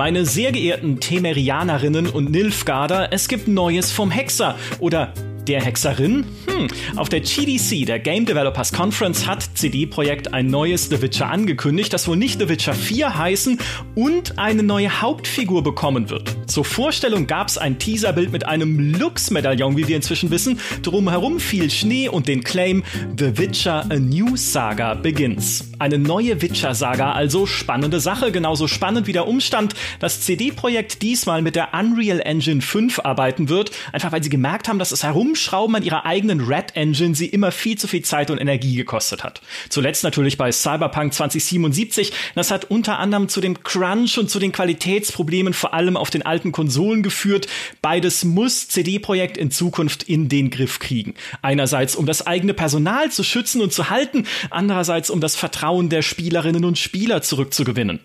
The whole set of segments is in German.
Meine sehr geehrten Temerianerinnen und Nilfgaarder, es gibt Neues vom Hexer oder der Hexerin? Hm. Auf der GDC, der Game Developers Conference, hat CD Projekt ein neues The Witcher angekündigt, das wohl nicht The Witcher 4 heißen und eine neue Hauptfigur bekommen wird. Zur Vorstellung gab es ein Teaserbild mit einem Lux-Medaillon, wie wir inzwischen wissen. Drumherum fiel Schnee und den Claim The Witcher A New Saga begins. Eine neue Witcher-Saga, also spannende Sache, genauso spannend wie der Umstand, dass CD Projekt diesmal mit der Unreal Engine 5 arbeiten wird, einfach weil sie gemerkt haben, dass es herum Rumschrauben an ihrer eigenen Red Engine sie immer viel zu viel Zeit und Energie gekostet hat. Zuletzt natürlich bei Cyberpunk 2077. Das hat unter anderem zu dem Crunch und zu den Qualitätsproblemen vor allem auf den alten Konsolen geführt. Beides muss CD-Projekt in Zukunft in den Griff kriegen. Einerseits, um das eigene Personal zu schützen und zu halten, andererseits, um das Vertrauen der Spielerinnen und Spieler zurückzugewinnen.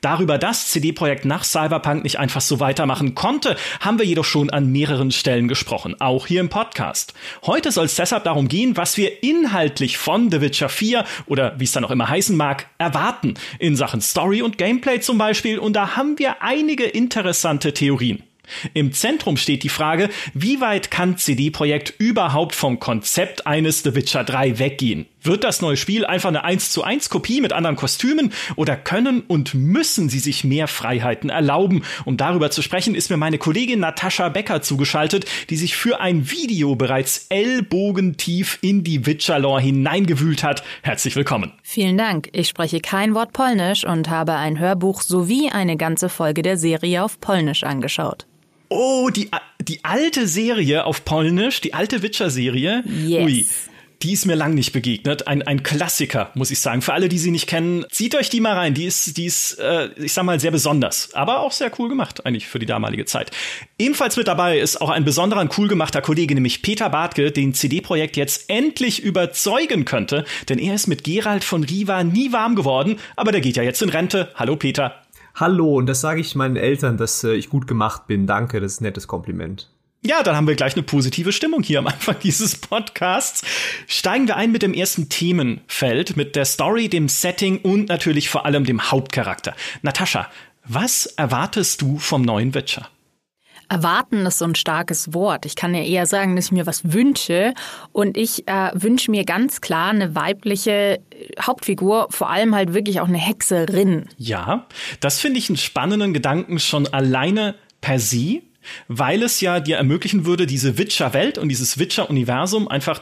Darüber, dass CD Projekt nach Cyberpunk nicht einfach so weitermachen konnte, haben wir jedoch schon an mehreren Stellen gesprochen, auch hier im Podcast. Heute soll es deshalb darum gehen, was wir inhaltlich von The Witcher 4 oder wie es dann auch immer heißen mag, erwarten. In Sachen Story und Gameplay zum Beispiel und da haben wir einige interessante Theorien. Im Zentrum steht die Frage, wie weit kann CD Projekt überhaupt vom Konzept eines The Witcher 3 weggehen? Wird das neue Spiel einfach eine 1 zu 1 Kopie mit anderen Kostümen oder können und müssen sie sich mehr Freiheiten erlauben? Um darüber zu sprechen, ist mir meine Kollegin Natascha Becker zugeschaltet, die sich für ein Video bereits ellbogentief in die Witcher-Lore hineingewühlt hat. Herzlich willkommen. Vielen Dank. Ich spreche kein Wort Polnisch und habe ein Hörbuch sowie eine ganze Folge der Serie auf Polnisch angeschaut. Oh, die, die alte Serie auf Polnisch, die alte Witcher-Serie. Yes. Ui. Die ist mir lang nicht begegnet. Ein, ein Klassiker, muss ich sagen. Für alle, die sie nicht kennen, zieht euch die mal rein. Die ist, die ist, äh, ich sag mal, sehr besonders. Aber auch sehr cool gemacht, eigentlich für die damalige Zeit. Ebenfalls mit dabei ist auch ein besonderer und cool gemachter Kollege, nämlich Peter Bartke, den CD-Projekt jetzt endlich überzeugen könnte. Denn er ist mit Gerald von Riva nie warm geworden. Aber der geht ja jetzt in Rente. Hallo Peter. Hallo, und das sage ich meinen Eltern, dass äh, ich gut gemacht bin. Danke, das ist ein nettes Kompliment. Ja, dann haben wir gleich eine positive Stimmung hier am Anfang dieses Podcasts. Steigen wir ein mit dem ersten Themenfeld, mit der Story, dem Setting und natürlich vor allem dem Hauptcharakter. Natascha, was erwartest du vom neuen Witcher? Erwarten ist so ein starkes Wort. Ich kann ja eher sagen, dass ich mir was wünsche. Und ich äh, wünsche mir ganz klar eine weibliche äh, Hauptfigur, vor allem halt wirklich auch eine Hexerin. Ja, das finde ich einen spannenden Gedanken schon alleine per se, weil es ja dir ermöglichen würde, diese Witcher-Welt und dieses Witcher-Universum einfach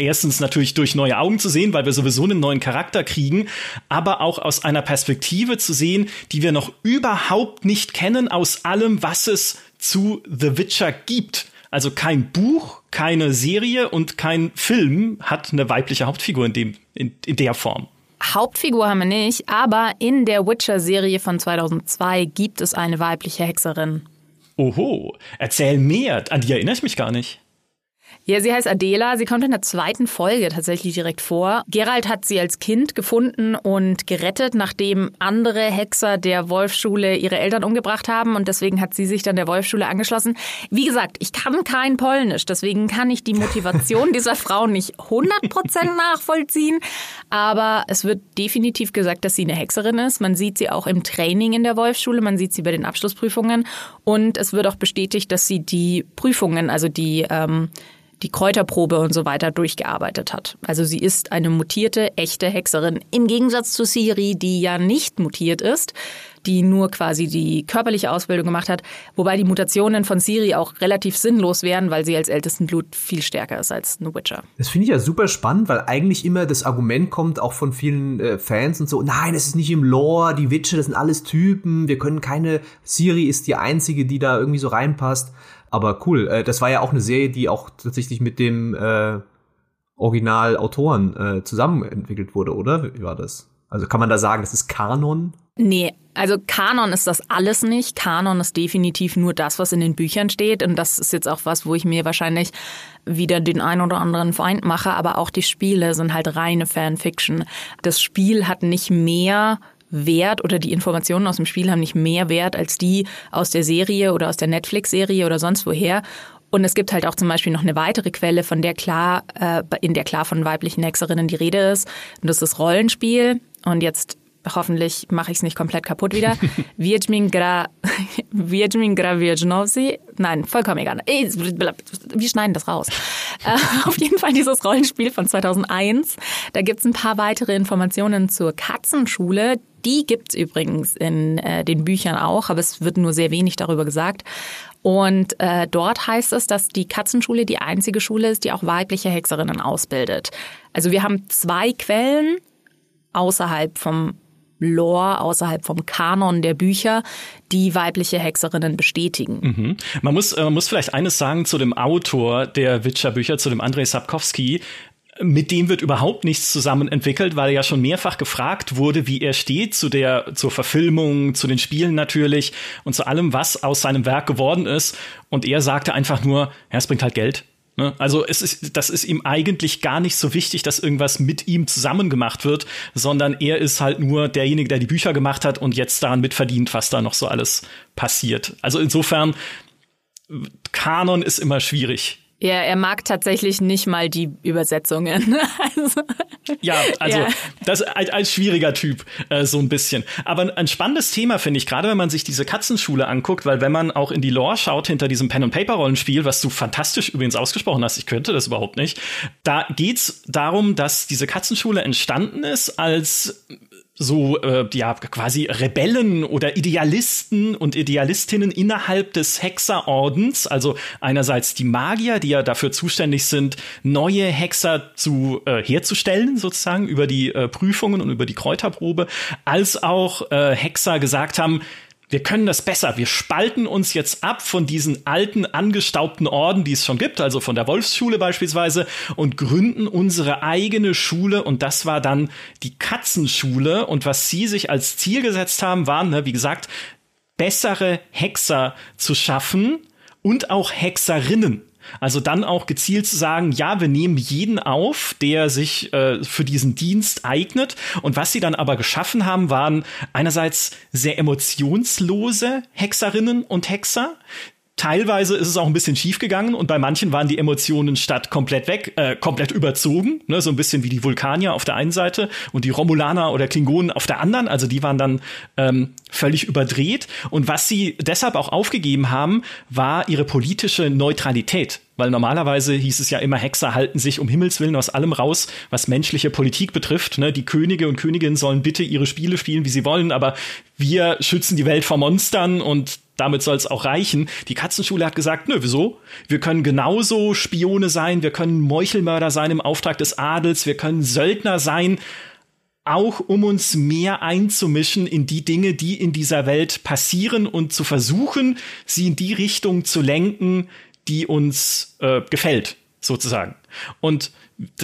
erstens natürlich durch neue Augen zu sehen, weil wir sowieso einen neuen Charakter kriegen, aber auch aus einer Perspektive zu sehen, die wir noch überhaupt nicht kennen aus allem, was es zu The Witcher gibt. Also kein Buch, keine Serie und kein Film hat eine weibliche Hauptfigur in dem in, in der Form. Hauptfigur haben wir nicht, aber in der Witcher-Serie von 2002 gibt es eine weibliche Hexerin. Oho, erzähl mehr, an die erinnere ich mich gar nicht. Ja, sie heißt Adela. Sie kommt in der zweiten Folge tatsächlich direkt vor. Gerald hat sie als Kind gefunden und gerettet, nachdem andere Hexer der Wolfschule ihre Eltern umgebracht haben. Und deswegen hat sie sich dann der Wolfschule angeschlossen. Wie gesagt, ich kann kein Polnisch. Deswegen kann ich die Motivation dieser Frau nicht 100% nachvollziehen. Aber es wird definitiv gesagt, dass sie eine Hexerin ist. Man sieht sie auch im Training in der Wolfschule. Man sieht sie bei den Abschlussprüfungen. Und es wird auch bestätigt, dass sie die Prüfungen, also die ähm, die Kräuterprobe und so weiter durchgearbeitet hat. Also sie ist eine mutierte, echte Hexerin. Im Gegensatz zu Siri, die ja nicht mutiert ist, die nur quasi die körperliche Ausbildung gemacht hat, wobei die Mutationen von Siri auch relativ sinnlos wären, weil sie als ältesten Blut viel stärker ist als eine Witcher. Das finde ich ja super spannend, weil eigentlich immer das Argument kommt auch von vielen äh, Fans und so, nein, es ist nicht im Lore, die Witcher, das sind alles Typen, wir können keine, Siri ist die einzige, die da irgendwie so reinpasst. Aber cool, äh, das war ja auch eine Serie, die auch tatsächlich mit dem äh, Originalautoren äh, zusammen entwickelt wurde, oder? Wie war das? Also kann man da sagen, das ist Kanon? Nee, also Kanon ist das alles nicht. Kanon ist definitiv nur das, was in den Büchern steht. Und das ist jetzt auch was, wo ich mir wahrscheinlich wieder den ein oder anderen Feind mache. Aber auch die Spiele sind halt reine Fanfiction. Das Spiel hat nicht mehr Wert oder die Informationen aus dem Spiel haben nicht mehr Wert als die aus der Serie oder aus der Netflix-Serie oder sonst woher. Und es gibt halt auch zum Beispiel noch eine weitere Quelle, von der klar, äh, in der klar von weiblichen Hexerinnen die Rede ist. Und das ist Rollenspiel. Und jetzt hoffentlich mache ich es nicht komplett kaputt wieder. Wiedźmin Gra, Wiedźmin Gra Wiedźnowsi. Nein, vollkommen egal. Wir schneiden das raus. Äh, auf jeden Fall dieses Rollenspiel von 2001. Da gibt's ein paar weitere Informationen zur Katzenschule. Die gibt's übrigens in äh, den Büchern auch, aber es wird nur sehr wenig darüber gesagt. Und äh, dort heißt es, dass die Katzenschule die einzige Schule ist, die auch weibliche Hexerinnen ausbildet. Also wir haben zwei Quellen außerhalb vom Lore, außerhalb vom Kanon der Bücher, die weibliche Hexerinnen bestätigen. Mhm. Man, muss, äh, man muss vielleicht eines sagen zu dem Autor der Witcher-Bücher, zu dem Andrei Sapkowski mit dem wird überhaupt nichts zusammen entwickelt, weil er ja schon mehrfach gefragt wurde, wie er steht zu der, zur Verfilmung, zu den Spielen natürlich und zu allem, was aus seinem Werk geworden ist. Und er sagte einfach nur, ja, es bringt halt Geld. Ne? Also es ist, das ist ihm eigentlich gar nicht so wichtig, dass irgendwas mit ihm zusammen gemacht wird, sondern er ist halt nur derjenige, der die Bücher gemacht hat und jetzt daran mitverdient, was da noch so alles passiert. Also insofern, Kanon ist immer schwierig. Ja, er mag tatsächlich nicht mal die Übersetzungen. also, ja, also ja. das ein, ein schwieriger Typ, äh, so ein bisschen. Aber ein spannendes Thema finde ich, gerade wenn man sich diese Katzenschule anguckt, weil wenn man auch in die Lore schaut hinter diesem Pen-and-Paper-Rollenspiel, was du fantastisch übrigens ausgesprochen hast, ich könnte das überhaupt nicht, da geht's darum, dass diese Katzenschule entstanden ist als so äh, ja quasi Rebellen oder Idealisten und Idealistinnen innerhalb des Hexerordens, also einerseits die Magier, die ja dafür zuständig sind, neue Hexer zu äh, herzustellen sozusagen über die äh, Prüfungen und über die Kräuterprobe, als auch äh, Hexer gesagt haben, wir können das besser. Wir spalten uns jetzt ab von diesen alten, angestaubten Orden, die es schon gibt, also von der Wolfsschule beispielsweise, und gründen unsere eigene Schule. Und das war dann die Katzenschule. Und was sie sich als Ziel gesetzt haben, waren, ne, wie gesagt, bessere Hexer zu schaffen und auch Hexerinnen. Also dann auch gezielt zu sagen, ja, wir nehmen jeden auf, der sich äh, für diesen Dienst eignet. Und was sie dann aber geschaffen haben, waren einerseits sehr emotionslose Hexerinnen und Hexer, Teilweise ist es auch ein bisschen schief gegangen und bei manchen waren die Emotionen statt komplett weg, äh, komplett überzogen, ne, so ein bisschen wie die Vulkanier auf der einen Seite und die Romulaner oder Klingonen auf der anderen. Also die waren dann ähm, völlig überdreht. Und was sie deshalb auch aufgegeben haben, war ihre politische Neutralität. Weil normalerweise hieß es ja immer, Hexer halten sich um Himmels Willen aus allem raus, was menschliche Politik betrifft. Ne? Die Könige und Königinnen sollen bitte ihre Spiele spielen, wie sie wollen, aber wir schützen die Welt vor Monstern und damit soll es auch reichen. Die Katzenschule hat gesagt, nö, wieso? Wir können genauso Spione sein, wir können Meuchelmörder sein im Auftrag des Adels, wir können Söldner sein, auch um uns mehr einzumischen in die Dinge, die in dieser Welt passieren und zu versuchen, sie in die Richtung zu lenken, die uns äh, gefällt, sozusagen. Und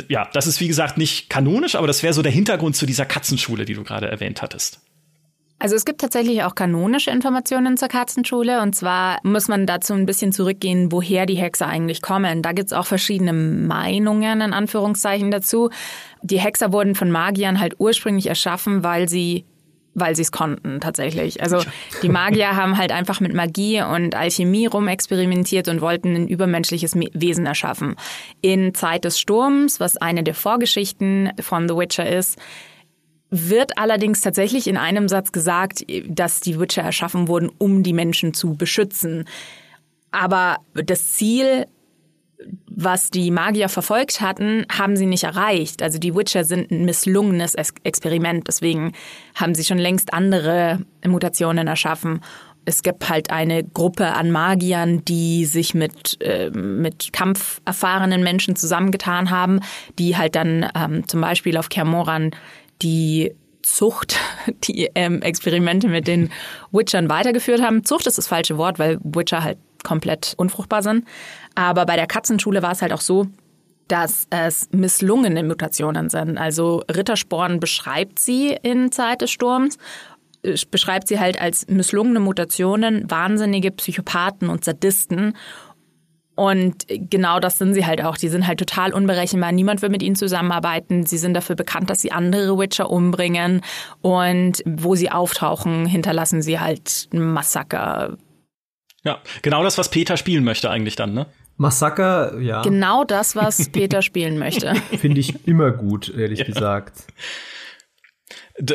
ja, das ist wie gesagt nicht kanonisch, aber das wäre so der Hintergrund zu dieser Katzenschule, die du gerade erwähnt hattest. Also es gibt tatsächlich auch kanonische Informationen zur Katzenschule und zwar muss man dazu ein bisschen zurückgehen, woher die Hexer eigentlich kommen. Da gibt's auch verschiedene Meinungen in Anführungszeichen dazu. Die Hexer wurden von Magiern halt ursprünglich erschaffen, weil sie weil sie es konnten tatsächlich. Also die Magier haben halt einfach mit Magie und Alchemie rumexperimentiert und wollten ein übermenschliches Wesen erschaffen. In Zeit des Sturms, was eine der Vorgeschichten von The Witcher ist, wird allerdings tatsächlich in einem Satz gesagt, dass die Witcher erschaffen wurden, um die Menschen zu beschützen. Aber das Ziel, was die Magier verfolgt hatten, haben sie nicht erreicht. Also die Witcher sind ein misslungenes Experiment. Deswegen haben sie schon längst andere Mutationen erschaffen. Es gibt halt eine Gruppe an Magiern, die sich mit, äh, mit kampferfahrenen Menschen zusammengetan haben, die halt dann ähm, zum Beispiel auf Kermoran die Zucht, die ähm, Experimente mit den Witchern weitergeführt haben. Zucht ist das falsche Wort, weil Witcher halt komplett unfruchtbar sind. Aber bei der Katzenschule war es halt auch so, dass es misslungene Mutationen sind. Also Rittersporn beschreibt sie in Zeit des Sturms, äh, beschreibt sie halt als misslungene Mutationen, wahnsinnige Psychopathen und Sadisten. Und genau das sind sie halt auch. Die sind halt total unberechenbar. Niemand will mit ihnen zusammenarbeiten. Sie sind dafür bekannt, dass sie andere Witcher umbringen. Und wo sie auftauchen, hinterlassen sie halt ein Massaker. Ja, genau das, was Peter spielen möchte eigentlich dann, ne? Massaker, ja. Genau das, was Peter spielen möchte. Finde ich immer gut, ehrlich ja. gesagt.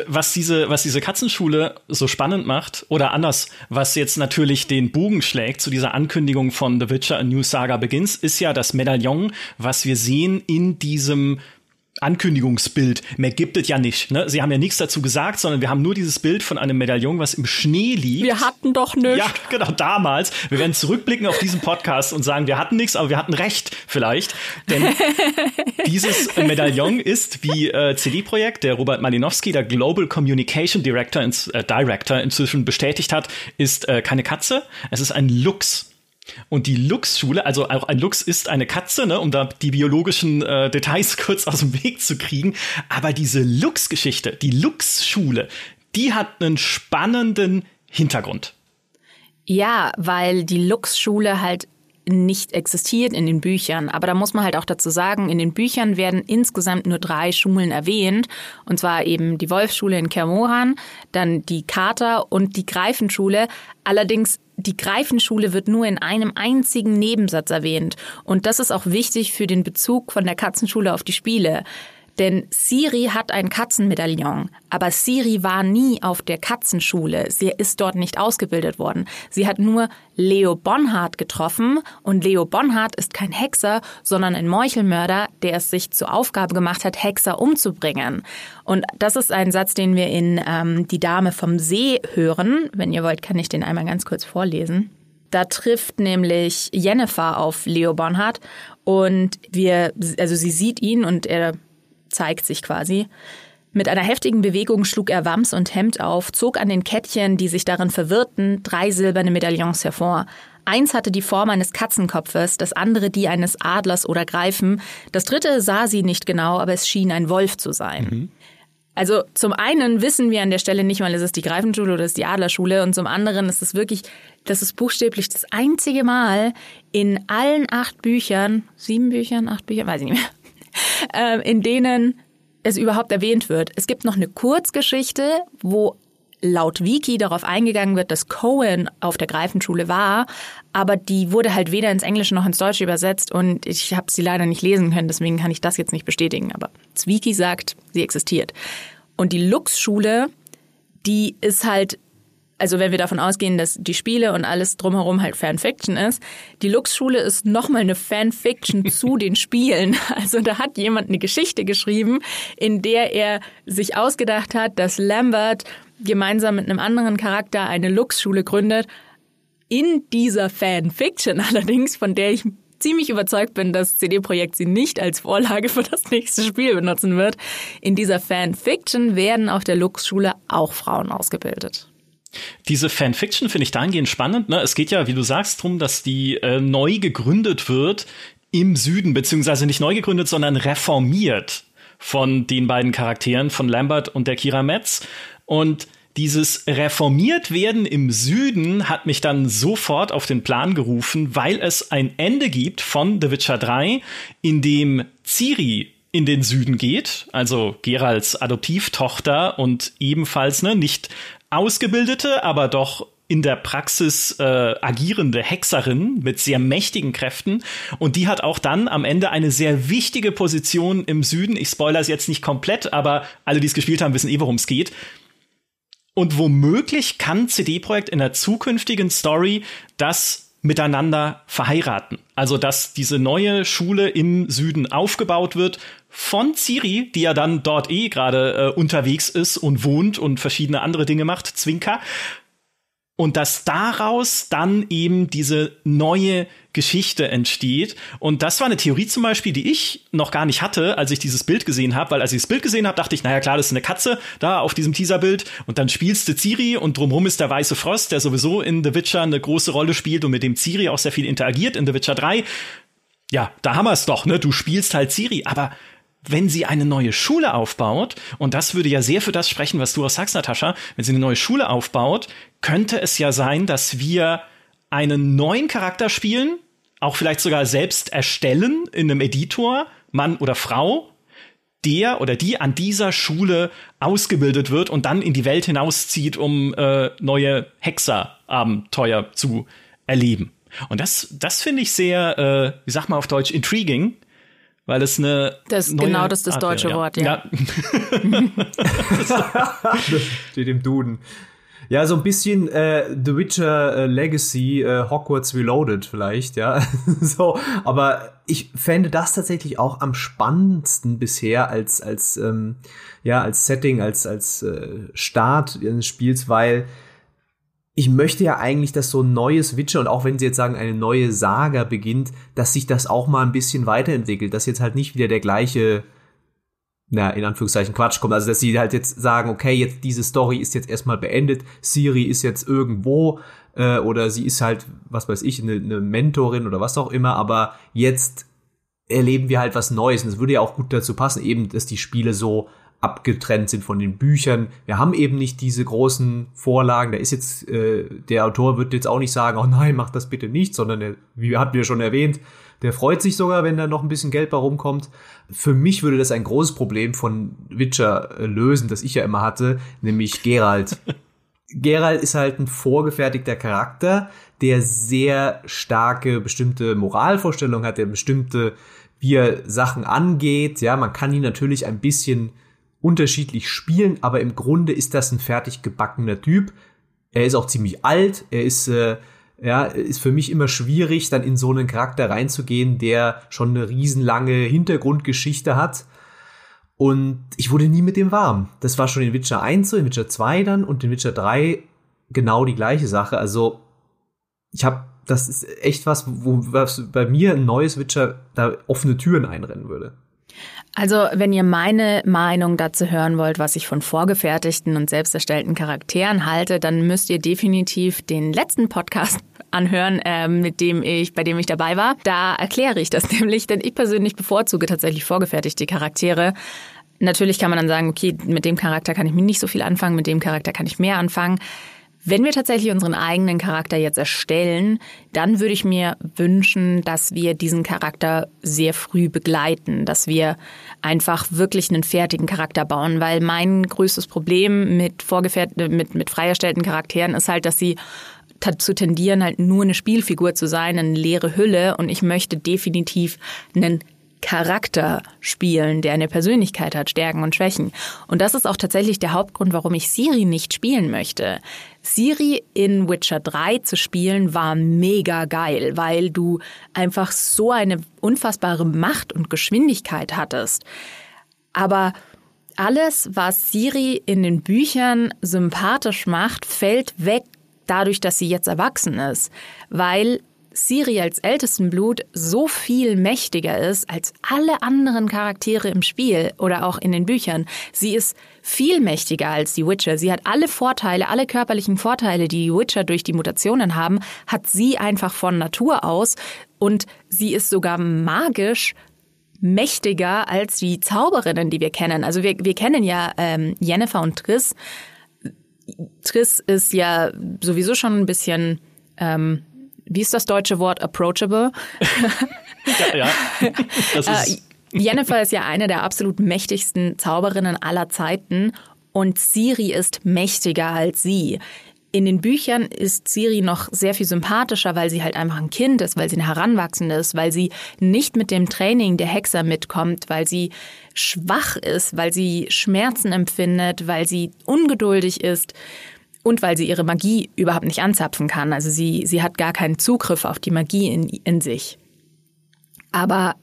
Was diese, was diese Katzenschule so spannend macht, oder anders, was jetzt natürlich den Bogen schlägt zu dieser Ankündigung von The Witcher A New Saga Begins, ist ja das Medaillon, was wir sehen in diesem Ankündigungsbild. Mehr gibt es ja nicht. Ne? Sie haben ja nichts dazu gesagt, sondern wir haben nur dieses Bild von einem Medaillon, was im Schnee liegt. Wir hatten doch nichts. Ja, genau, damals. Wir werden zurückblicken auf diesen Podcast und sagen, wir hatten nichts, aber wir hatten recht vielleicht. Denn dieses Medaillon ist, wie äh, CD-Projekt, der Robert Malinowski, der Global Communication Director, ins, äh, Director inzwischen bestätigt hat, ist äh, keine Katze, es ist ein Lux. Und die Lux-Schule, also auch ein Lux ist eine Katze, ne, um da die biologischen äh, Details kurz aus dem Weg zu kriegen. Aber diese Lux-Geschichte, die Lux-Schule, die hat einen spannenden Hintergrund. Ja, weil die Lux-Schule halt nicht existiert in den Büchern. Aber da muss man halt auch dazu sagen, in den Büchern werden insgesamt nur drei Schulen erwähnt. Und zwar eben die Wolfschule in Kermoran, dann die Kater und die Greifenschule. Allerdings die Greifenschule wird nur in einem einzigen Nebensatz erwähnt. Und das ist auch wichtig für den Bezug von der Katzenschule auf die Spiele. Denn Siri hat ein Katzenmedaillon, aber Siri war nie auf der Katzenschule. Sie ist dort nicht ausgebildet worden. Sie hat nur Leo Bonhardt getroffen und Leo Bonhardt ist kein Hexer, sondern ein Meuchelmörder, der es sich zur Aufgabe gemacht hat, Hexer umzubringen. Und das ist ein Satz, den wir in ähm, Die Dame vom See hören. Wenn ihr wollt, kann ich den einmal ganz kurz vorlesen. Da trifft nämlich Jennifer auf Leo Bonhardt und wir, also sie sieht ihn und er zeigt sich quasi. Mit einer heftigen Bewegung schlug er Wams und Hemd auf, zog an den Kettchen, die sich darin verwirrten, drei silberne Medaillons hervor. Eins hatte die Form eines Katzenkopfes, das andere die eines Adlers oder Greifen. Das dritte sah sie nicht genau, aber es schien ein Wolf zu sein. Mhm. Also zum einen wissen wir an der Stelle nicht mal, ist es die Greifenschule oder ist es die Adlerschule und zum anderen ist es wirklich, das ist buchstäblich das einzige Mal in allen acht Büchern, sieben Büchern, acht Büchern, weiß ich nicht mehr, in denen es überhaupt erwähnt wird. Es gibt noch eine Kurzgeschichte, wo laut Wiki darauf eingegangen wird, dass Cohen auf der Greifenschule war, aber die wurde halt weder ins Englische noch ins Deutsche übersetzt und ich habe sie leider nicht lesen können, deswegen kann ich das jetzt nicht bestätigen. Aber das Wiki sagt, sie existiert. Und die Lux-Schule, die ist halt also wenn wir davon ausgehen, dass die Spiele und alles drumherum halt Fanfiction ist, die Lux-Schule ist nochmal eine Fanfiction zu den Spielen. Also da hat jemand eine Geschichte geschrieben, in der er sich ausgedacht hat, dass Lambert gemeinsam mit einem anderen Charakter eine Lux-Schule gründet. In dieser Fanfiction allerdings, von der ich ziemlich überzeugt bin, dass CD-Projekt sie nicht als Vorlage für das nächste Spiel benutzen wird. In dieser Fanfiction werden auf der Lux-Schule auch Frauen ausgebildet. Diese Fanfiction finde ich dahingehend spannend. Ne? Es geht ja, wie du sagst, darum, dass die äh, neu gegründet wird im Süden, beziehungsweise nicht neu gegründet, sondern reformiert von den beiden Charakteren, von Lambert und der Kira Metz. Und dieses reformiert werden im Süden hat mich dann sofort auf den Plan gerufen, weil es ein Ende gibt von The Witcher 3, in dem Ciri in den Süden geht, also Geralds Adoptivtochter und ebenfalls ne, nicht ausgebildete, aber doch in der Praxis äh, agierende Hexerin mit sehr mächtigen Kräften. Und die hat auch dann am Ende eine sehr wichtige Position im Süden. Ich spoilere es jetzt nicht komplett, aber alle, die es gespielt haben, wissen eh, worum es geht. Und womöglich kann CD-Projekt in der zukünftigen Story das miteinander verheiraten. Also, dass diese neue Schule im Süden aufgebaut wird von Ciri, die ja dann dort eh gerade äh, unterwegs ist und wohnt und verschiedene andere Dinge macht, Zwinker. Und dass daraus dann eben diese neue Geschichte entsteht. Und das war eine Theorie zum Beispiel, die ich noch gar nicht hatte, als ich dieses Bild gesehen habe, weil als ich das Bild gesehen habe, dachte ich, naja klar, das ist eine Katze da auf diesem Teaserbild und dann spielst du Ciri und drumherum ist der weiße Frost, der sowieso in The Witcher eine große Rolle spielt und mit dem Ciri auch sehr viel interagiert in The Witcher 3. Ja, da haben wir es doch, ne? Du spielst halt Ciri, aber wenn sie eine neue Schule aufbaut, und das würde ja sehr für das sprechen, was du auch sagst, Natascha, wenn sie eine neue Schule aufbaut, könnte es ja sein, dass wir einen neuen Charakter spielen, auch vielleicht sogar selbst erstellen in einem Editor, Mann oder Frau, der oder die an dieser Schule ausgebildet wird und dann in die Welt hinauszieht, um äh, neue Hexer-Abenteuer zu erleben. Und das, das finde ich sehr, äh, wie sag mal auf Deutsch, intriguing, weil es eine. Das ist genau das, das deutsche wäre, Wort, ja. ja. steht im Duden. Ja, so ein bisschen äh, The Witcher äh, Legacy, äh, Hogwarts Reloaded vielleicht, ja. so, aber ich fände das tatsächlich auch am spannendsten bisher als als ähm, ja als Setting, als als äh, Start eines Spiels, weil ich möchte ja eigentlich, dass so ein neues Witcher und auch wenn sie jetzt sagen, eine neue Saga beginnt, dass sich das auch mal ein bisschen weiterentwickelt, dass jetzt halt nicht wieder der gleiche, na, in Anführungszeichen Quatsch kommt. Also, dass sie halt jetzt sagen, okay, jetzt diese Story ist jetzt erstmal beendet, Siri ist jetzt irgendwo, äh, oder sie ist halt, was weiß ich, eine, eine Mentorin oder was auch immer, aber jetzt erleben wir halt was Neues. Und es würde ja auch gut dazu passen, eben, dass die Spiele so abgetrennt sind von den Büchern. Wir haben eben nicht diese großen Vorlagen. Da ist jetzt, äh, der Autor wird jetzt auch nicht sagen, oh nein, mach das bitte nicht, sondern der, wie hatten wir schon erwähnt, der freut sich sogar, wenn da noch ein bisschen Geld bei rumkommt. Für mich würde das ein großes Problem von Witcher äh, lösen, das ich ja immer hatte, nämlich Geralt. Geralt ist halt ein vorgefertigter Charakter, der sehr starke bestimmte Moralvorstellungen hat, der bestimmte, wie er Sachen angeht. Ja, man kann ihn natürlich ein bisschen unterschiedlich spielen, aber im Grunde ist das ein fertig gebackener Typ. Er ist auch ziemlich alt, er ist äh, ja, ist für mich immer schwierig, dann in so einen Charakter reinzugehen, der schon eine riesenlange Hintergrundgeschichte hat. Und ich wurde nie mit dem warm. Das war schon in Witcher 1 so, in Witcher 2 dann und in Witcher 3 genau die gleiche Sache. Also ich habe, das ist echt was, wo was bei mir ein neues Witcher da offene Türen einrennen würde. Also, wenn ihr meine Meinung dazu hören wollt, was ich von vorgefertigten und selbst erstellten Charakteren halte, dann müsst ihr definitiv den letzten Podcast anhören, äh, mit dem ich, bei dem ich dabei war. Da erkläre ich das nämlich, denn ich persönlich bevorzuge tatsächlich vorgefertigte Charaktere. Natürlich kann man dann sagen, okay, mit dem Charakter kann ich mir nicht so viel anfangen, mit dem Charakter kann ich mehr anfangen. Wenn wir tatsächlich unseren eigenen Charakter jetzt erstellen, dann würde ich mir wünschen, dass wir diesen Charakter sehr früh begleiten, dass wir einfach wirklich einen fertigen Charakter bauen, weil mein größtes Problem mit mit, mit frei erstellten Charakteren ist halt, dass sie dazu tendieren, halt nur eine Spielfigur zu sein, eine leere Hülle und ich möchte definitiv einen Charakter spielen, der eine Persönlichkeit hat, Stärken und Schwächen. Und das ist auch tatsächlich der Hauptgrund, warum ich Siri nicht spielen möchte. Siri in Witcher 3 zu spielen war mega geil, weil du einfach so eine unfassbare Macht und Geschwindigkeit hattest. Aber alles, was Siri in den Büchern sympathisch macht, fällt weg dadurch, dass sie jetzt erwachsen ist, weil Siri als ältesten Blut so viel mächtiger ist als alle anderen Charaktere im Spiel oder auch in den Büchern. Sie ist viel mächtiger als die Witcher. Sie hat alle Vorteile, alle körperlichen Vorteile, die die Witcher durch die Mutationen haben, hat sie einfach von Natur aus und sie ist sogar magisch mächtiger als die Zauberinnen, die wir kennen. Also wir, wir kennen ja ähm, Jennifer und Triss. Triss ist ja sowieso schon ein bisschen ähm, wie ist das deutsche Wort approachable? ja, ja. Das äh, ist Jennifer ist ja eine der absolut mächtigsten Zauberinnen aller Zeiten und Siri ist mächtiger als sie. In den Büchern ist Siri noch sehr viel sympathischer, weil sie halt einfach ein Kind ist, weil sie eine Heranwachsende ist, weil sie nicht mit dem Training der Hexer mitkommt, weil sie schwach ist, weil sie Schmerzen empfindet, weil sie ungeduldig ist und weil sie ihre Magie überhaupt nicht anzapfen kann. Also sie, sie hat gar keinen Zugriff auf die Magie in, in sich. Aber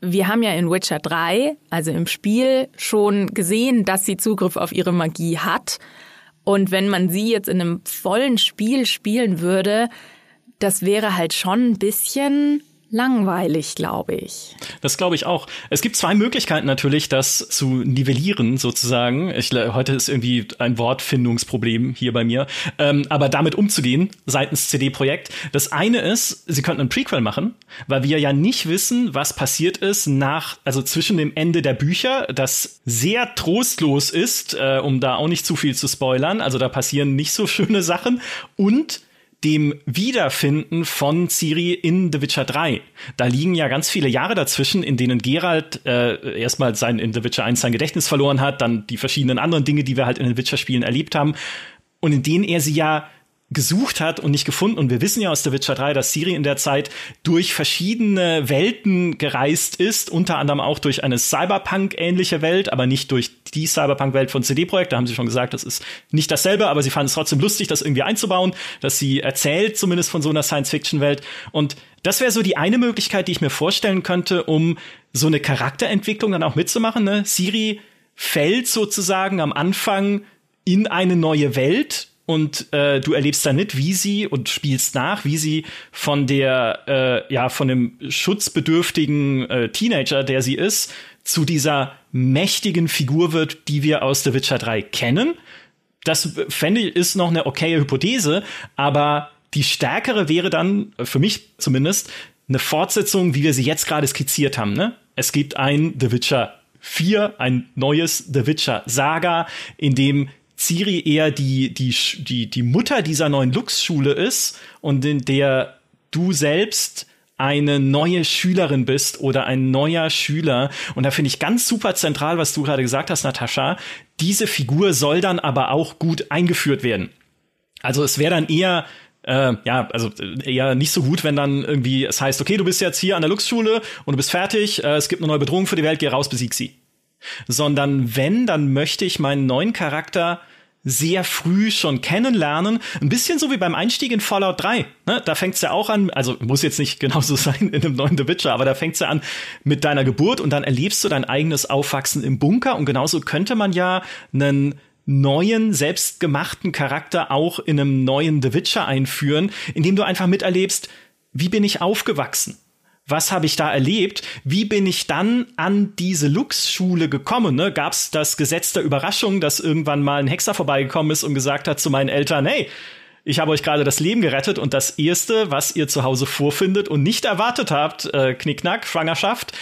wir haben ja in Witcher 3, also im Spiel, schon gesehen, dass sie Zugriff auf ihre Magie hat. Und wenn man sie jetzt in einem vollen Spiel spielen würde, das wäre halt schon ein bisschen langweilig, glaube ich. Das glaube ich auch. Es gibt zwei Möglichkeiten natürlich, das zu nivellieren, sozusagen. Ich, heute ist irgendwie ein Wortfindungsproblem hier bei mir. Ähm, aber damit umzugehen, seitens CD-Projekt. Das eine ist, sie könnten ein Prequel machen, weil wir ja nicht wissen, was passiert ist nach, also zwischen dem Ende der Bücher, das sehr trostlos ist, äh, um da auch nicht zu viel zu spoilern. Also da passieren nicht so schöne Sachen und dem Wiederfinden von Ciri in The Witcher 3. Da liegen ja ganz viele Jahre dazwischen, in denen Geralt äh, erstmal sein in The Witcher 1 sein Gedächtnis verloren hat, dann die verschiedenen anderen Dinge, die wir halt in den Witcher-Spielen erlebt haben, und in denen er sie ja gesucht hat und nicht gefunden. Und wir wissen ja aus The Witcher 3, dass Siri in der Zeit durch verschiedene Welten gereist ist, unter anderem auch durch eine Cyberpunk-ähnliche Welt, aber nicht durch die Cyberpunk-Welt von CD Projekt. Da haben sie schon gesagt, das ist nicht dasselbe, aber sie fanden es trotzdem lustig, das irgendwie einzubauen, dass sie erzählt zumindest von so einer Science-Fiction-Welt. Und das wäre so die eine Möglichkeit, die ich mir vorstellen könnte, um so eine Charakterentwicklung dann auch mitzumachen. Ne? Siri fällt sozusagen am Anfang in eine neue Welt und äh, du erlebst dann mit, wie sie und spielst nach, wie sie von der äh, ja von dem schutzbedürftigen äh, Teenager, der sie ist, zu dieser mächtigen Figur wird, die wir aus The Witcher 3 kennen. Das fände ich ist noch eine okaye Hypothese, aber die stärkere wäre dann für mich zumindest eine Fortsetzung, wie wir sie jetzt gerade skizziert haben. Ne? Es gibt ein The Witcher 4, ein neues The Witcher Saga, in dem Ciri eher die, die, die, die Mutter dieser neuen Lux-Schule ist und in der du selbst eine neue Schülerin bist oder ein neuer Schüler. Und da finde ich ganz super zentral, was du gerade gesagt hast, Natascha. Diese Figur soll dann aber auch gut eingeführt werden. Also es wäre dann eher äh, ja, also eher nicht so gut, wenn dann irgendwie es heißt, okay, du bist jetzt hier an der Lux-Schule und du bist fertig, äh, es gibt eine neue Bedrohung für die Welt, geh raus, besieg sie sondern wenn, dann möchte ich meinen neuen Charakter sehr früh schon kennenlernen. Ein bisschen so wie beim Einstieg in Fallout 3. Ne? Da fängt's ja auch an, also muss jetzt nicht genauso sein in einem neuen The Witcher, aber da fängt's ja an mit deiner Geburt und dann erlebst du dein eigenes Aufwachsen im Bunker und genauso könnte man ja einen neuen, selbstgemachten Charakter auch in einem neuen The Witcher einführen, indem du einfach miterlebst, wie bin ich aufgewachsen? Was habe ich da erlebt? Wie bin ich dann an diese Lux-Schule gekommen? Ne? Gab es das Gesetz der Überraschung, dass irgendwann mal ein Hexer vorbeigekommen ist und gesagt hat zu meinen Eltern, hey, ich habe euch gerade das Leben gerettet und das Erste, was ihr zu Hause vorfindet und nicht erwartet habt, äh, Knickknack, Schwangerschaft,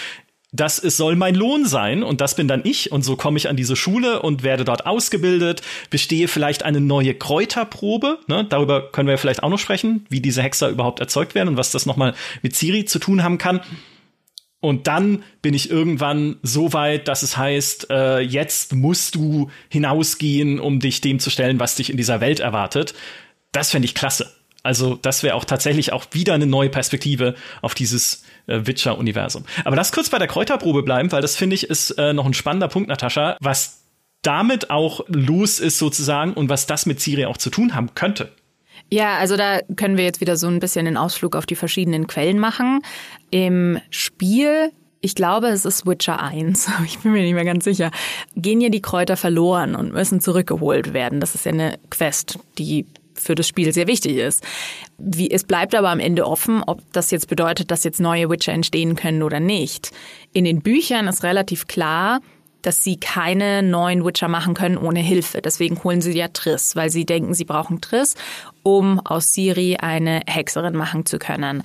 das ist, soll mein Lohn sein und das bin dann ich und so komme ich an diese Schule und werde dort ausgebildet, bestehe vielleicht eine neue Kräuterprobe, ne? darüber können wir vielleicht auch noch sprechen, wie diese Hexer überhaupt erzeugt werden und was das nochmal mit Ciri zu tun haben kann. Und dann bin ich irgendwann so weit, dass es heißt, äh, jetzt musst du hinausgehen, um dich dem zu stellen, was dich in dieser Welt erwartet. Das fände ich klasse. Also das wäre auch tatsächlich auch wieder eine neue Perspektive auf dieses äh, Witcher-Universum. Aber lass kurz bei der Kräuterprobe bleiben, weil das finde ich ist äh, noch ein spannender Punkt, Natascha, was damit auch los ist sozusagen und was das mit Ciri auch zu tun haben könnte. Ja, also da können wir jetzt wieder so ein bisschen den Ausflug auf die verschiedenen Quellen machen. Im Spiel ich glaube, es ist Witcher 1, ich bin mir nicht mehr ganz sicher, gehen ja die Kräuter verloren und müssen zurückgeholt werden. Das ist ja eine Quest, die für das Spiel sehr wichtig ist. Wie, es bleibt aber am Ende offen, ob das jetzt bedeutet, dass jetzt neue Witcher entstehen können oder nicht. In den Büchern ist relativ klar, dass sie keine neuen Witcher machen können ohne Hilfe. Deswegen holen sie ja Triss, weil sie denken, sie brauchen Triss, um aus Siri eine Hexerin machen zu können.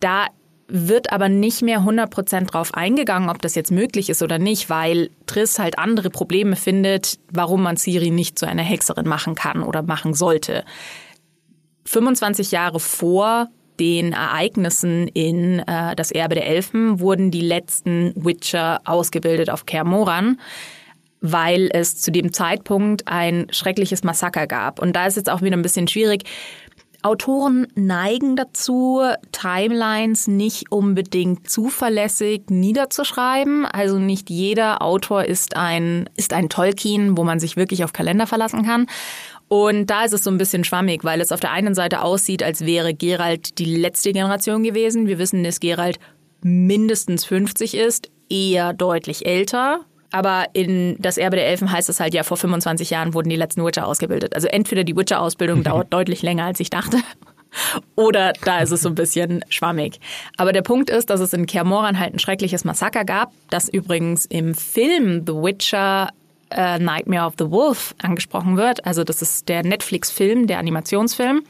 Da wird aber nicht mehr 100% drauf eingegangen, ob das jetzt möglich ist oder nicht, weil Triss halt andere Probleme findet, warum man Siri nicht zu einer Hexerin machen kann oder machen sollte. 25 Jahre vor den Ereignissen in äh, Das Erbe der Elfen wurden die letzten Witcher ausgebildet auf Kaer Moran, weil es zu dem Zeitpunkt ein schreckliches Massaker gab. Und da ist jetzt auch wieder ein bisschen schwierig. Autoren neigen dazu, Timelines nicht unbedingt zuverlässig niederzuschreiben. Also nicht jeder Autor ist ein, ist ein Tolkien, wo man sich wirklich auf Kalender verlassen kann. Und da ist es so ein bisschen schwammig, weil es auf der einen Seite aussieht, als wäre Gerald die letzte Generation gewesen. Wir wissen, dass Gerald mindestens 50 ist, eher deutlich älter. Aber in Das Erbe der Elfen heißt es halt ja, vor 25 Jahren wurden die letzten Witcher ausgebildet. Also entweder die Witcher-Ausbildung dauert deutlich länger, als ich dachte. Oder da ist es so ein bisschen schwammig. Aber der Punkt ist, dass es in Kermoran halt ein schreckliches Massaker gab, das übrigens im Film The Witcher uh, Nightmare of the Wolf angesprochen wird. Also das ist der Netflix-Film, der Animationsfilm.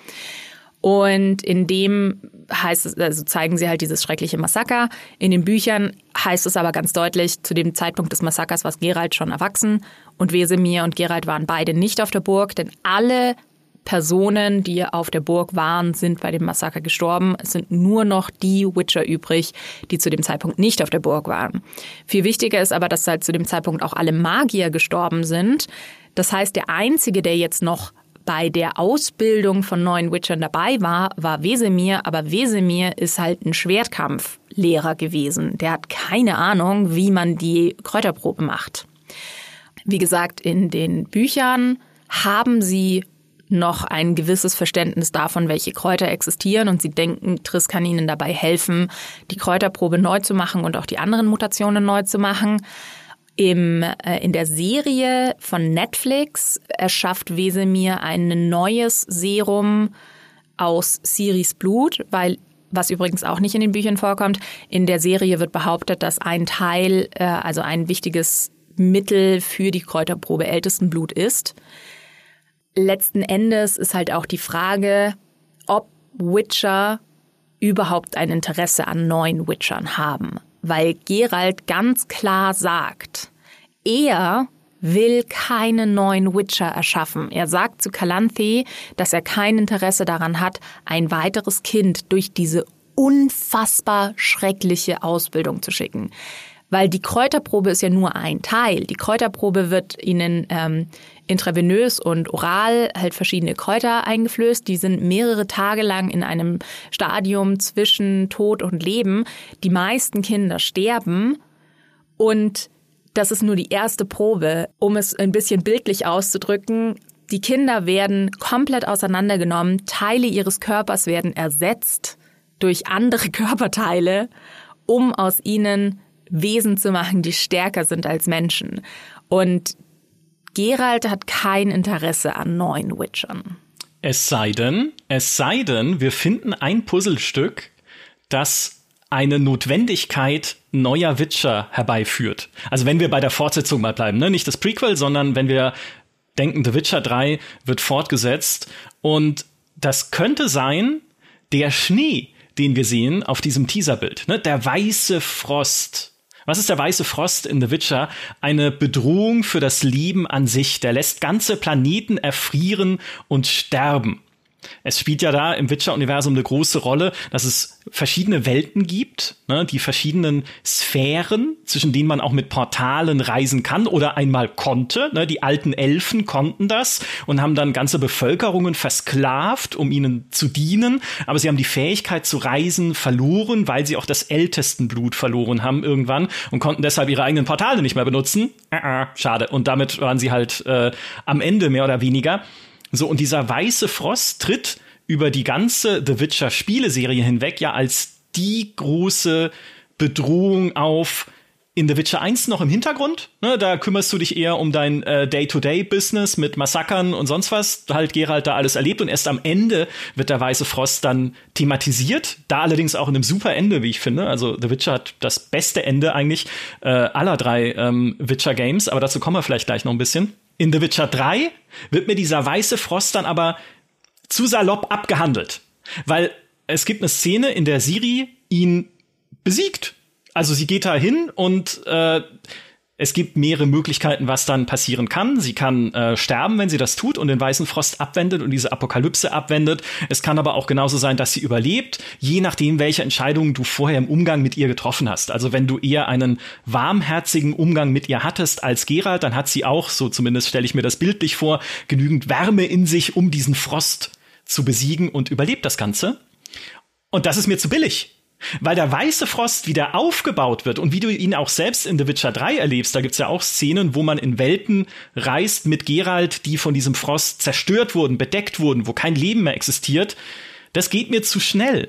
Und in dem heißt es, also zeigen sie halt dieses schreckliche Massaker. In den Büchern heißt es aber ganz deutlich, zu dem Zeitpunkt des Massakers war Gerald schon erwachsen und Wesemir und Gerald waren beide nicht auf der Burg, denn alle Personen, die auf der Burg waren, sind bei dem Massaker gestorben. Es sind nur noch die Witcher übrig, die zu dem Zeitpunkt nicht auf der Burg waren. Viel wichtiger ist aber, dass halt zu dem Zeitpunkt auch alle Magier gestorben sind. Das heißt, der einzige, der jetzt noch bei der Ausbildung von neuen Witchern dabei war, war Wesemir, aber Wesemir ist halt ein Schwertkampflehrer gewesen. Der hat keine Ahnung, wie man die Kräuterprobe macht. Wie gesagt, in den Büchern haben sie noch ein gewisses Verständnis davon, welche Kräuter existieren und sie denken, Triss kann ihnen dabei helfen, die Kräuterprobe neu zu machen und auch die anderen Mutationen neu zu machen. Im, äh, in der Serie von Netflix erschafft Wesemir ein neues Serum aus Siris Blut, weil was übrigens auch nicht in den Büchern vorkommt. In der Serie wird behauptet, dass ein Teil, äh, also ein wichtiges Mittel für die Kräuterprobe ältesten Blut ist. Letzten Endes ist halt auch die Frage, ob Witcher überhaupt ein Interesse an neuen Witchern haben weil Gerald ganz klar sagt, er will keine neuen Witcher erschaffen. Er sagt zu Calanthe, dass er kein Interesse daran hat, ein weiteres Kind durch diese unfassbar schreckliche Ausbildung zu schicken. Weil die Kräuterprobe ist ja nur ein Teil. Die Kräuterprobe wird ihnen ähm, intravenös und oral halt verschiedene Kräuter eingeflößt. Die sind mehrere Tage lang in einem Stadium zwischen Tod und Leben. Die meisten Kinder sterben und das ist nur die erste Probe, um es ein bisschen bildlich auszudrücken. Die Kinder werden komplett auseinandergenommen, Teile ihres Körpers werden ersetzt durch andere Körperteile, um aus ihnen Wesen zu machen, die stärker sind als Menschen. Und Gerald hat kein Interesse an neuen Witchern. Es sei denn, es sei denn, wir finden ein Puzzlestück, das eine Notwendigkeit neuer Witcher herbeiführt. Also wenn wir bei der Fortsetzung mal bleiben, ne? nicht das Prequel, sondern wenn wir denken, The Witcher 3 wird fortgesetzt und das könnte sein, der Schnee, den wir sehen auf diesem Teaserbild, ne? der weiße Frost, was ist der weiße Frost in The Witcher? Eine Bedrohung für das Leben an sich. Der lässt ganze Planeten erfrieren und sterben. Es spielt ja da im Witcher-Universum eine große Rolle, dass es verschiedene Welten gibt, ne, die verschiedenen Sphären, zwischen denen man auch mit Portalen reisen kann oder einmal konnte. Ne, die alten Elfen konnten das und haben dann ganze Bevölkerungen versklavt, um ihnen zu dienen. Aber sie haben die Fähigkeit zu reisen verloren, weil sie auch das Ältestenblut verloren haben irgendwann und konnten deshalb ihre eigenen Portale nicht mehr benutzen. Äh, äh, schade. Und damit waren sie halt äh, am Ende mehr oder weniger. So, und dieser weiße Frost tritt über die ganze The Witcher Spieleserie hinweg ja als die große Bedrohung auf, in The Witcher 1 noch im Hintergrund. Ne, da kümmerst du dich eher um dein äh, Day-to-Day-Business mit Massakern und sonst was. Halt Geralt da alles erlebt und erst am Ende wird der Weiße Frost dann thematisiert. Da allerdings auch in einem super Ende, wie ich finde. Also The Witcher hat das beste Ende eigentlich äh, aller drei ähm, Witcher-Games, aber dazu kommen wir vielleicht gleich noch ein bisschen. In The Witcher 3 wird mir dieser weiße Frost dann aber zu salopp abgehandelt. Weil es gibt eine Szene, in der Siri ihn besiegt. Also sie geht da hin und äh, es gibt mehrere Möglichkeiten, was dann passieren kann. Sie kann äh, sterben, wenn sie das tut und den weißen Frost abwendet und diese Apokalypse abwendet. Es kann aber auch genauso sein, dass sie überlebt, je nachdem, welche Entscheidungen du vorher im Umgang mit ihr getroffen hast. Also wenn du eher einen warmherzigen Umgang mit ihr hattest als Geralt, dann hat sie auch, so zumindest stelle ich mir das bildlich vor, genügend Wärme in sich, um diesen Frost zu besiegen und überlebt das Ganze. Und das ist mir zu billig. Weil der weiße Frost wieder aufgebaut wird und wie du ihn auch selbst in The Witcher 3 erlebst, da gibt's ja auch Szenen, wo man in Welten reist mit Geralt, die von diesem Frost zerstört wurden, bedeckt wurden, wo kein Leben mehr existiert. Das geht mir zu schnell.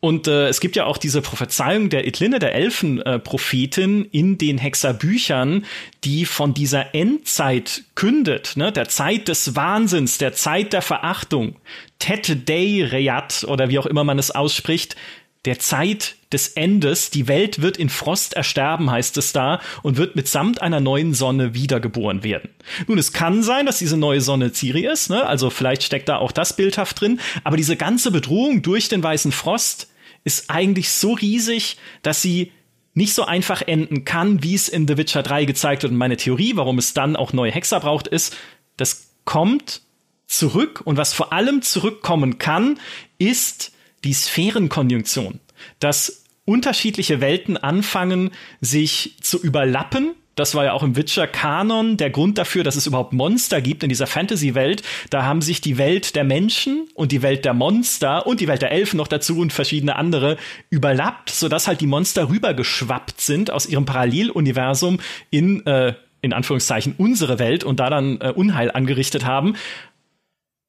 Und äh, es gibt ja auch diese Prophezeiung der Etline, der Elfenprophetin, äh, in den Hexerbüchern, die von dieser Endzeit kündet, ne? der Zeit des Wahnsinns, der Zeit der Verachtung, Tet Dei Reyat oder wie auch immer man es ausspricht, der Zeit des Endes. Die Welt wird in Frost ersterben, heißt es da, und wird mitsamt einer neuen Sonne wiedergeboren werden. Nun, es kann sein, dass diese neue Sonne Ciri ist, ne? also vielleicht steckt da auch das bildhaft drin, aber diese ganze Bedrohung durch den weißen Frost ist eigentlich so riesig, dass sie nicht so einfach enden kann, wie es in The Witcher 3 gezeigt wird. Und meine Theorie, warum es dann auch neue Hexer braucht, ist, das kommt zurück und was vor allem zurückkommen kann, ist die Sphärenkonjunktion, dass unterschiedliche Welten anfangen, sich zu überlappen, Das war ja auch im Witcher-Kanon der Grund dafür, dass es überhaupt Monster gibt in dieser Fantasy-Welt. Da haben sich die Welt der Menschen und die Welt der Monster und die Welt der Elfen noch dazu und verschiedene andere überlappt, sodass halt die Monster rübergeschwappt sind aus ihrem Paralleluniversum in, äh, in Anführungszeichen, unsere Welt und da dann äh, Unheil angerichtet haben.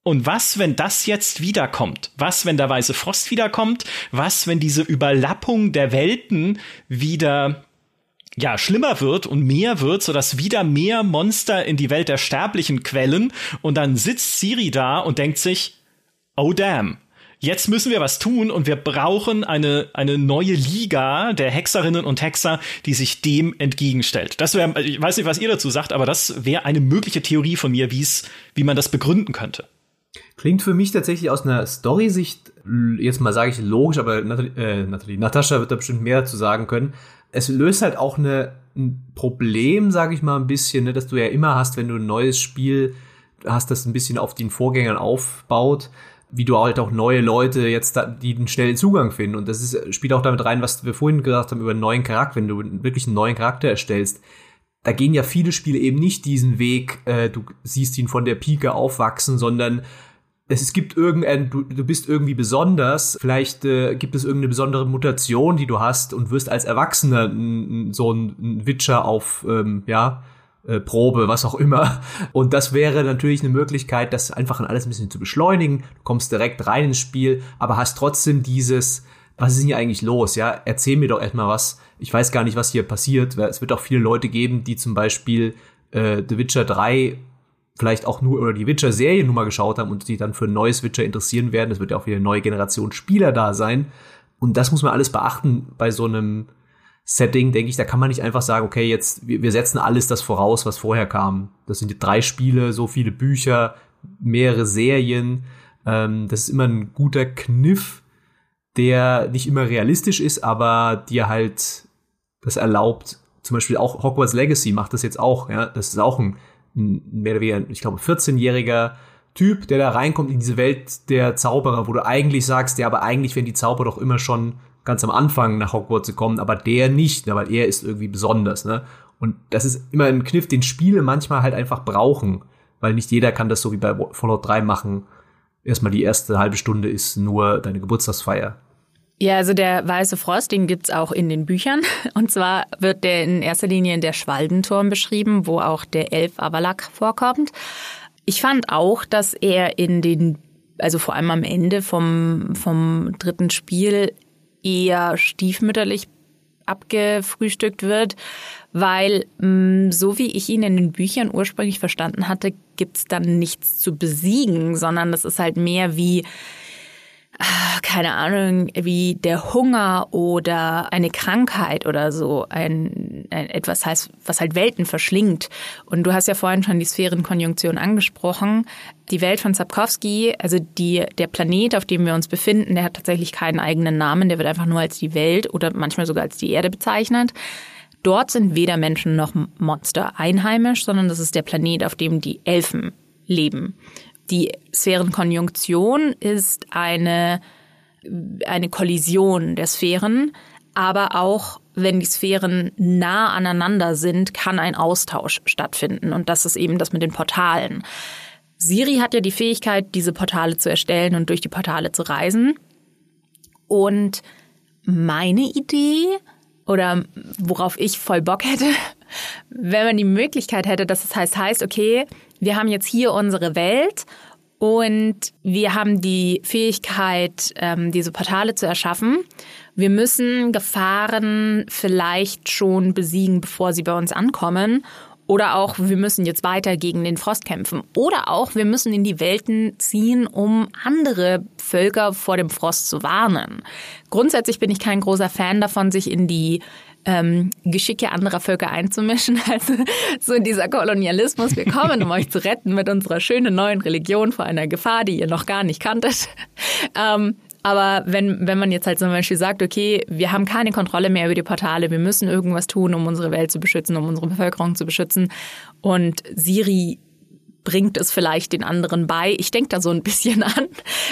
Und was, wenn das jetzt wiederkommt? Was, wenn der weiße Frost wiederkommt? Was, wenn diese Überlappung der Welten wieder ja, schlimmer wird und mehr wird, sodass wieder mehr Monster in die Welt der Sterblichen quellen und dann sitzt Siri da und denkt sich, oh damn, jetzt müssen wir was tun und wir brauchen eine, eine neue Liga der Hexerinnen und Hexer, die sich dem entgegenstellt. Das wäre, ich weiß nicht, was ihr dazu sagt, aber das wäre eine mögliche Theorie von mir, wie's, wie man das begründen könnte. Klingt für mich tatsächlich aus einer Story-Sicht, jetzt mal sage ich logisch, aber Nathalie, äh, Nathalie, Natascha wird da bestimmt mehr zu sagen können, es löst halt auch eine, ein Problem, sage ich mal, ein bisschen, ne, dass du ja immer hast, wenn du ein neues Spiel hast, das ein bisschen auf den Vorgängern aufbaut, wie du halt auch neue Leute jetzt, da, die einen schnellen Zugang finden. Und das ist, spielt auch damit rein, was wir vorhin gesagt haben über einen neuen Charakter, wenn du wirklich einen neuen Charakter erstellst. Da gehen ja viele Spiele eben nicht diesen Weg, äh, du siehst ihn von der Pike aufwachsen, sondern es gibt irgendein, du, du bist irgendwie besonders, vielleicht äh, gibt es irgendeine besondere Mutation, die du hast und wirst als Erwachsener n, n, so ein, Witcher auf, ähm, ja, äh, Probe, was auch immer. Und das wäre natürlich eine Möglichkeit, das einfach alles ein bisschen zu beschleunigen. Du kommst direkt rein ins Spiel, aber hast trotzdem dieses, was ist denn hier eigentlich los? Ja, erzähl mir doch erstmal was. Ich weiß gar nicht, was hier passiert. Es wird auch viele Leute geben, die zum Beispiel äh, The Witcher 3 vielleicht auch nur oder die Witcher-Serie nur mal geschaut haben und sich dann für ein neues Witcher interessieren werden. Es wird ja auch wieder eine neue Generation Spieler da sein. Und das muss man alles beachten bei so einem Setting, denke ich. Da kann man nicht einfach sagen, okay, jetzt, wir, setzen alles das voraus, was vorher kam. Das sind drei Spiele, so viele Bücher, mehrere Serien. Ähm, das ist immer ein guter Kniff, der nicht immer realistisch ist, aber dir halt das erlaubt. Zum Beispiel auch Hogwarts Legacy macht das jetzt auch, ja. Das ist auch ein mehr oder weniger, ich glaube, 14-jähriger Typ, der da reinkommt in diese Welt der Zauberer, wo du eigentlich sagst, ja, aber eigentlich werden die Zauberer doch immer schon ganz am Anfang nach Hogwarts gekommen, aber der nicht, weil er ist irgendwie besonders, ne? Und das ist immer ein Kniff, den Spiele manchmal halt einfach brauchen, weil nicht jeder kann das so wie bei Fallout 3 machen. Erstmal die erste halbe Stunde ist nur deine Geburtstagsfeier. Ja, also der Weiße Frost, den gibt's auch in den Büchern. Und zwar wird der in erster Linie in der Schwalbenturm beschrieben, wo auch der Elf Avalak vorkommt. Ich fand auch, dass er in den, also vor allem am Ende vom, vom dritten Spiel eher stiefmütterlich abgefrühstückt wird, weil mm, so wie ich ihn in den Büchern ursprünglich verstanden hatte, gibt's dann nichts zu besiegen, sondern das ist halt mehr wie keine Ahnung, wie der Hunger oder eine Krankheit oder so, ein, ein etwas heißt, was halt Welten verschlingt. Und du hast ja vorhin schon die Sphärenkonjunktion angesprochen. Die Welt von Sapkowski, also die, der Planet, auf dem wir uns befinden, der hat tatsächlich keinen eigenen Namen, der wird einfach nur als die Welt oder manchmal sogar als die Erde bezeichnet. Dort sind weder Menschen noch Monster einheimisch, sondern das ist der Planet, auf dem die Elfen leben. Die Sphärenkonjunktion ist eine, eine Kollision der Sphären, aber auch wenn die Sphären nah aneinander sind, kann ein Austausch stattfinden. Und das ist eben das mit den Portalen. Siri hat ja die Fähigkeit, diese Portale zu erstellen und durch die Portale zu reisen. Und meine Idee oder worauf ich voll Bock hätte, wenn man die Möglichkeit hätte, dass es heißt, heißt, okay, wir haben jetzt hier unsere Welt und wir haben die Fähigkeit, ähm, diese Portale zu erschaffen. Wir müssen Gefahren vielleicht schon besiegen, bevor sie bei uns ankommen. Oder auch, wir müssen jetzt weiter gegen den Frost kämpfen. Oder auch, wir müssen in die Welten ziehen, um andere Völker vor dem Frost zu warnen. Grundsätzlich bin ich kein großer Fan davon, sich in die ähm, Geschicke anderer Völker einzumischen. Also so dieser Kolonialismus, wir kommen, um euch zu retten mit unserer schönen neuen Religion vor einer Gefahr, die ihr noch gar nicht kanntet. Ähm, aber wenn, wenn man jetzt halt zum Beispiel sagt, okay, wir haben keine Kontrolle mehr über die Portale, wir müssen irgendwas tun, um unsere Welt zu beschützen, um unsere Bevölkerung zu beschützen und Siri bringt es vielleicht den anderen bei. Ich denke da so ein bisschen an,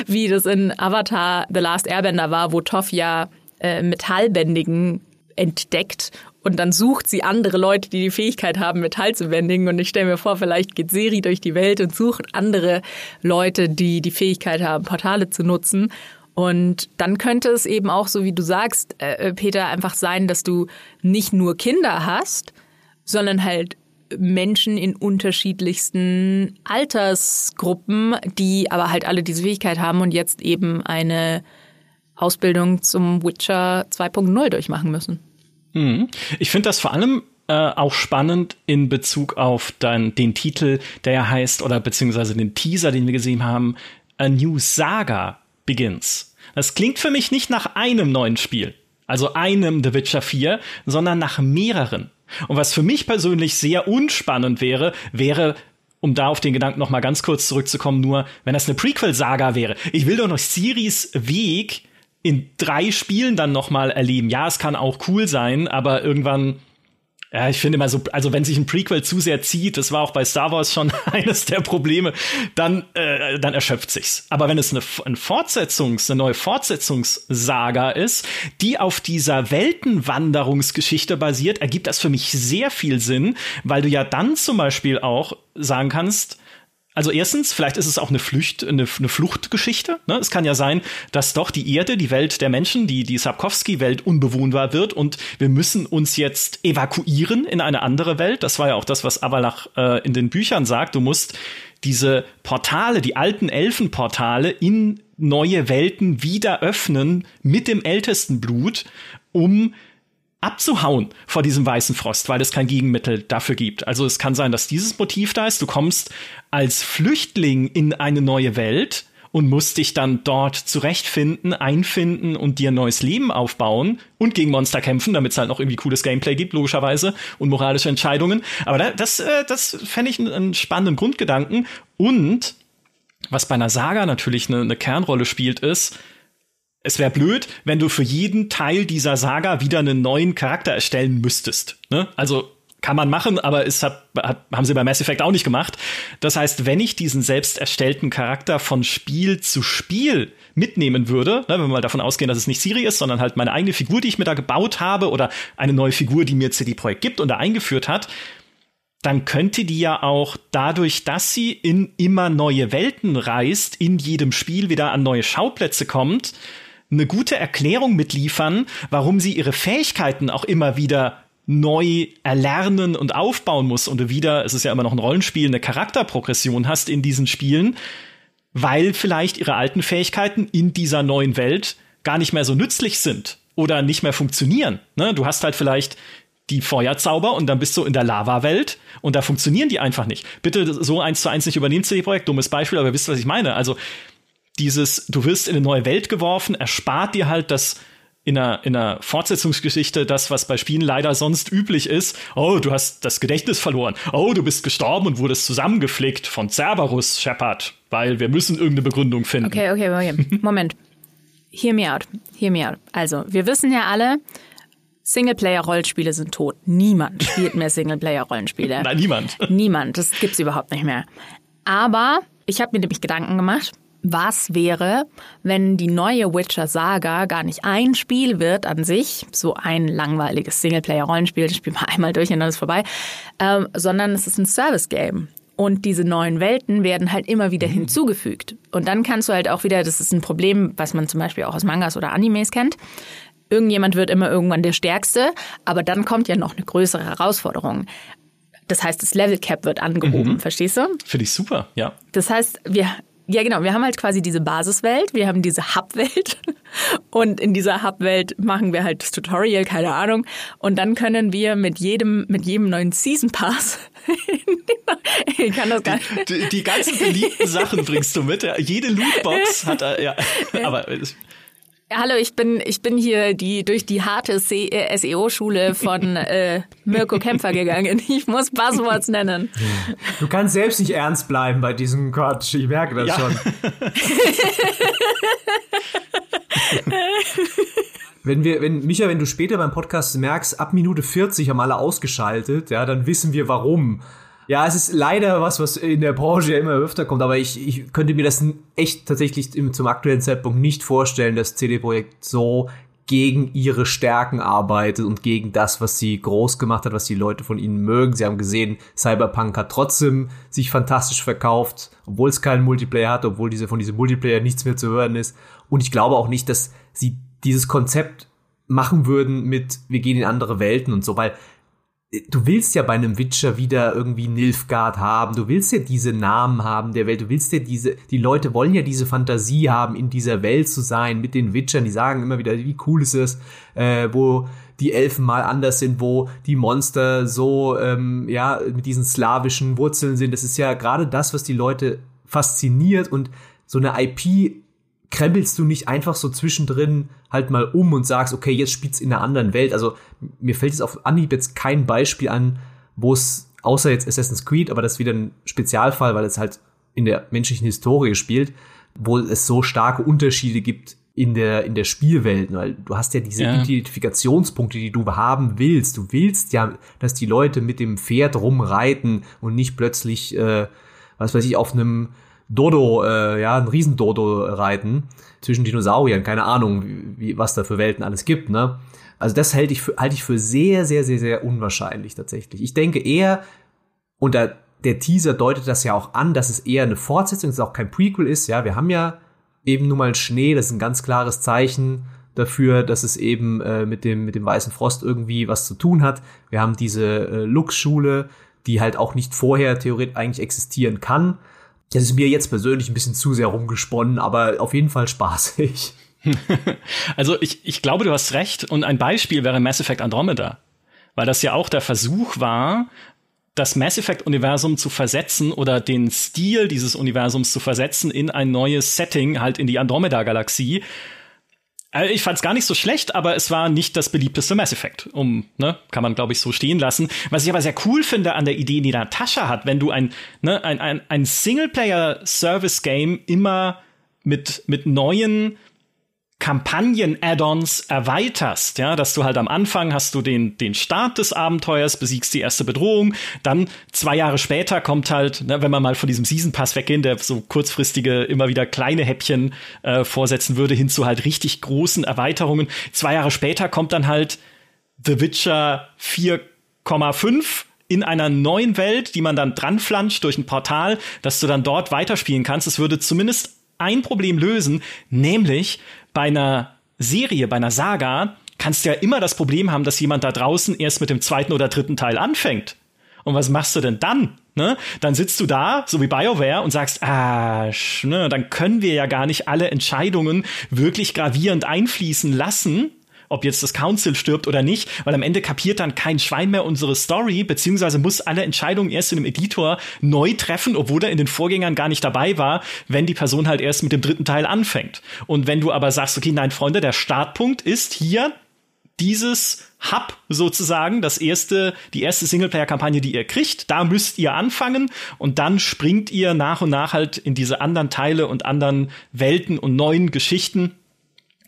wie das in Avatar The Last Airbender war, wo Toph ja äh, Metallbändigen entdeckt Und dann sucht sie andere Leute, die die Fähigkeit haben, Metall zu bändigen. Und ich stelle mir vor, vielleicht geht Seri durch die Welt und sucht andere Leute, die die Fähigkeit haben, Portale zu nutzen. Und dann könnte es eben auch, so wie du sagst, äh, Peter, einfach sein, dass du nicht nur Kinder hast, sondern halt Menschen in unterschiedlichsten Altersgruppen, die aber halt alle diese Fähigkeit haben und jetzt eben eine Ausbildung zum Witcher 2.0 durchmachen müssen. Mhm. Ich finde das vor allem äh, auch spannend in Bezug auf dann den Titel, der ja heißt, oder beziehungsweise den Teaser, den wir gesehen haben, A New Saga Begins. Das klingt für mich nicht nach einem neuen Spiel, also einem The Witcher 4, sondern nach mehreren. Und was für mich persönlich sehr unspannend wäre, wäre um da auf den Gedanken noch mal ganz kurz zurückzukommen, nur wenn das eine Prequel-Saga wäre. Ich will doch noch Siris Weg in drei Spielen dann noch mal erleben. Ja, es kann auch cool sein, aber irgendwann ja, ich finde immer so, also wenn sich ein Prequel zu sehr zieht, das war auch bei Star Wars schon eines der Probleme, dann, äh, dann erschöpft sich's. Aber wenn es eine, eine Fortsetzungs-, eine neue Fortsetzungssaga ist, die auf dieser Weltenwanderungsgeschichte basiert, ergibt das für mich sehr viel Sinn, weil du ja dann zum Beispiel auch sagen kannst, also erstens, vielleicht ist es auch eine Flucht, eine, eine Fluchtgeschichte. Ne? Es kann ja sein, dass doch die Erde, die Welt der Menschen, die, die Sapkowski-Welt unbewohnbar wird und wir müssen uns jetzt evakuieren in eine andere Welt. Das war ja auch das, was Avalach äh, in den Büchern sagt. Du musst diese Portale, die alten Elfenportale in neue Welten wieder öffnen mit dem ältesten Blut, um abzuhauen vor diesem weißen Frost, weil es kein Gegenmittel dafür gibt. Also es kann sein, dass dieses Motiv da ist. Du kommst als Flüchtling in eine neue Welt und musst dich dann dort zurechtfinden, einfinden und dir ein neues Leben aufbauen und gegen Monster kämpfen, damit es halt noch irgendwie cooles Gameplay gibt, logischerweise, und moralische Entscheidungen. Aber das, äh, das fände ich einen spannenden Grundgedanken. Und was bei einer Saga natürlich eine, eine Kernrolle spielt, ist, es wäre blöd, wenn du für jeden Teil dieser Saga wieder einen neuen Charakter erstellen müsstest. Ne? Also kann man machen, aber es hat, hat, haben sie bei Mass Effect auch nicht gemacht. Das heißt, wenn ich diesen selbst erstellten Charakter von Spiel zu Spiel mitnehmen würde, ne, wenn wir mal davon ausgehen, dass es nicht Siri ist, sondern halt meine eigene Figur, die ich mir da gebaut habe oder eine neue Figur, die mir CD Projekt gibt und da eingeführt hat, dann könnte die ja auch dadurch, dass sie in immer neue Welten reist, in jedem Spiel wieder an neue Schauplätze kommt, eine gute Erklärung mitliefern, warum sie ihre Fähigkeiten auch immer wieder neu erlernen und aufbauen muss und du wieder, es ist ja immer noch ein Rollenspiel, eine Charakterprogression hast in diesen Spielen, weil vielleicht ihre alten Fähigkeiten in dieser neuen Welt gar nicht mehr so nützlich sind oder nicht mehr funktionieren. Ne? Du hast halt vielleicht die Feuerzauber und dann bist du in der Lava-Welt und da funktionieren die einfach nicht. Bitte so eins zu eins nicht übernehmen, CD-Projekt, dummes Beispiel, aber ihr wisst, was ich meine. Also dieses, du wirst in eine neue Welt geworfen, erspart dir halt das in einer, in einer Fortsetzungsgeschichte das, was bei Spielen leider sonst üblich ist. Oh, du hast das Gedächtnis verloren. Oh, du bist gestorben und wurdest zusammengeflickt von Cerberus, Shepard, weil wir müssen irgendeine Begründung finden. Okay, okay, okay. Moment. Hear me out. Hear me out. Also, wir wissen ja alle, Singleplayer-Rollenspiele sind tot. Niemand spielt mehr Singleplayer-Rollenspiele. Nein, niemand. Niemand. Das gibt's überhaupt nicht mehr. Aber ich habe mir nämlich Gedanken gemacht was wäre, wenn die neue Witcher-Saga gar nicht ein Spiel wird an sich, so ein langweiliges Singleplayer-Rollenspiel, das spielt man einmal durch und dann ist vorbei, ähm, sondern es ist ein Service-Game. Und diese neuen Welten werden halt immer wieder mhm. hinzugefügt. Und dann kannst du halt auch wieder, das ist ein Problem, was man zum Beispiel auch aus Mangas oder Animes kennt, irgendjemand wird immer irgendwann der Stärkste, aber dann kommt ja noch eine größere Herausforderung. Das heißt, das Level Cap wird angehoben, mhm. verstehst du? Finde ich super, ja. Das heißt, wir, ja, genau. Wir haben halt quasi diese Basiswelt, wir haben diese Hub-Welt und in dieser Hub-Welt machen wir halt das Tutorial, keine Ahnung. Und dann können wir mit jedem, mit jedem neuen Season Pass, ich kann das gar nicht. Die, die, die ganzen beliebten Sachen bringst du mit. Jede Lootbox hat, ja, aber Hallo, ich bin ich bin hier die durch die harte SEO-Schule von äh, Mirko Kämpfer gegangen. Ich muss Buzzwords nennen. Du kannst selbst nicht ernst bleiben bei diesem Quatsch. Ich merke das ja. schon. wenn wir, wenn Micha, wenn du später beim Podcast merkst, ab Minute 40 haben alle ausgeschaltet, ja, dann wissen wir warum. Ja, es ist leider was, was in der Branche ja immer öfter kommt, aber ich, ich könnte mir das echt tatsächlich zum aktuellen Zeitpunkt nicht vorstellen, dass CD Projekt so gegen ihre Stärken arbeitet und gegen das, was sie groß gemacht hat, was die Leute von ihnen mögen. Sie haben gesehen, Cyberpunk hat trotzdem sich fantastisch verkauft, obwohl es keinen Multiplayer hat, obwohl diese von diesem Multiplayer nichts mehr zu hören ist. Und ich glaube auch nicht, dass sie dieses Konzept machen würden mit, wir gehen in andere Welten und so, weil du willst ja bei einem Witcher wieder irgendwie Nilfgaard haben, du willst ja diese Namen haben der Welt, du willst ja diese, die Leute wollen ja diese Fantasie haben, in dieser Welt zu sein, mit den Witchern, die sagen immer wieder, wie cool ist es, äh, wo die Elfen mal anders sind, wo die Monster so, ähm, ja, mit diesen slawischen Wurzeln sind. Das ist ja gerade das, was die Leute fasziniert. Und so eine IP krempelst du nicht einfach so zwischendrin halt mal um und sagst, okay, jetzt spielt's in einer anderen Welt. Also mir fällt jetzt auf Anhieb jetzt kein Beispiel an, wo es, außer jetzt Assassin's Creed, aber das ist wieder ein Spezialfall, weil es halt in der menschlichen Historie spielt, wo es so starke Unterschiede gibt in der, in der Spielwelt, weil du hast ja diese ja. Identifikationspunkte, die du haben willst. Du willst ja, dass die Leute mit dem Pferd rumreiten und nicht plötzlich, äh, was weiß ich, auf einem Dodo, äh, ja, ein Riesendodo reiten zwischen Dinosauriern. Keine Ahnung, wie, was da für Welten alles gibt, ne? Also das halte ich für, ich für sehr, sehr, sehr, sehr unwahrscheinlich tatsächlich. Ich denke eher, und da, der Teaser deutet das ja auch an, dass es eher eine Fortsetzung, dass es auch kein Prequel ist. Ja, wir haben ja eben nun mal Schnee, das ist ein ganz klares Zeichen dafür, dass es eben äh, mit dem mit dem weißen Frost irgendwie was zu tun hat. Wir haben diese äh, Lux-Schule, die halt auch nicht vorher theoretisch eigentlich existieren kann. Das ist mir jetzt persönlich ein bisschen zu sehr rumgesponnen, aber auf jeden Fall spaßig. also ich, ich glaube, du hast recht. Und ein Beispiel wäre Mass Effect Andromeda. Weil das ja auch der Versuch war, das Mass Effect-Universum zu versetzen oder den Stil dieses Universums zu versetzen in ein neues Setting, halt in die Andromeda-Galaxie. Also ich fand es gar nicht so schlecht, aber es war nicht das beliebteste Mass Effect. Um, ne, kann man glaube ich so stehen lassen. Was ich aber sehr cool finde an der Idee, die Natascha hat, wenn du ein, ne, ein, ein, ein Singleplayer-Service-Game immer mit, mit neuen Kampagnen-Add-ons erweiterst, ja, dass du halt am Anfang hast du den, den Start des Abenteuers, besiegst die erste Bedrohung, dann zwei Jahre später kommt halt, ne, wenn man mal von diesem Season Pass weggehen, der so kurzfristige, immer wieder kleine Häppchen äh, vorsetzen würde, hin zu halt richtig großen Erweiterungen. Zwei Jahre später kommt dann halt The Witcher 4,5 in einer neuen Welt, die man dann dranflanscht durch ein Portal, dass du dann dort weiterspielen kannst. Es würde zumindest ein Problem lösen, nämlich bei einer Serie, bei einer Saga, kannst du ja immer das Problem haben, dass jemand da draußen erst mit dem zweiten oder dritten Teil anfängt. Und was machst du denn dann? Ne? Dann sitzt du da, so wie BioWare, und sagst, ah, ne, dann können wir ja gar nicht alle Entscheidungen wirklich gravierend einfließen lassen, ob jetzt das Council stirbt oder nicht, weil am Ende kapiert dann kein Schwein mehr unsere Story, beziehungsweise muss alle Entscheidungen erst in dem Editor neu treffen, obwohl er in den Vorgängern gar nicht dabei war, wenn die Person halt erst mit dem dritten Teil anfängt. Und wenn du aber sagst, okay, nein, Freunde, der Startpunkt ist hier dieses Hub sozusagen, das erste, die erste Singleplayer-Kampagne, die ihr kriegt, da müsst ihr anfangen und dann springt ihr nach und nach halt in diese anderen Teile und anderen Welten und neuen Geschichten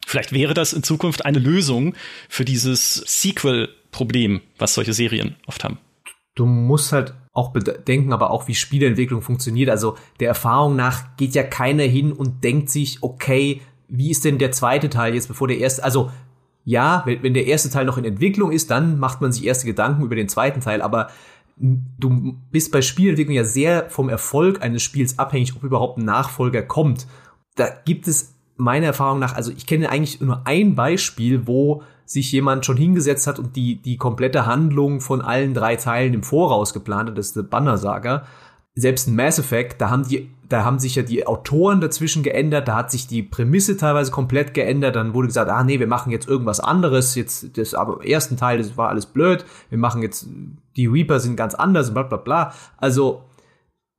Vielleicht wäre das in Zukunft eine Lösung für dieses Sequel-Problem, was solche Serien oft haben. Du musst halt auch bedenken, aber auch wie Spieleentwicklung funktioniert. Also der Erfahrung nach geht ja keiner hin und denkt sich, okay, wie ist denn der zweite Teil jetzt, bevor der erste, also ja, wenn, der erste Teil noch in Entwicklung ist, dann macht man sich erste Gedanken über den zweiten Teil, aber du bist bei Spielentwicklung ja sehr vom Erfolg eines Spiels abhängig, ob überhaupt ein Nachfolger kommt. Da gibt es meiner Erfahrung nach, also ich kenne eigentlich nur ein Beispiel, wo sich jemand schon hingesetzt hat und die, die komplette Handlung von allen drei Teilen im Voraus geplant hat, das ist der Banner-Saga. Selbst in Mass Effect, da haben die, da haben sich ja die Autoren dazwischen geändert, da hat sich die Prämisse teilweise komplett geändert, dann wurde gesagt, ah nee, wir machen jetzt irgendwas anderes, jetzt, das aber im ersten Teil, das war alles blöd, wir machen jetzt, die Reaper sind ganz anders und bla bla bla. Also,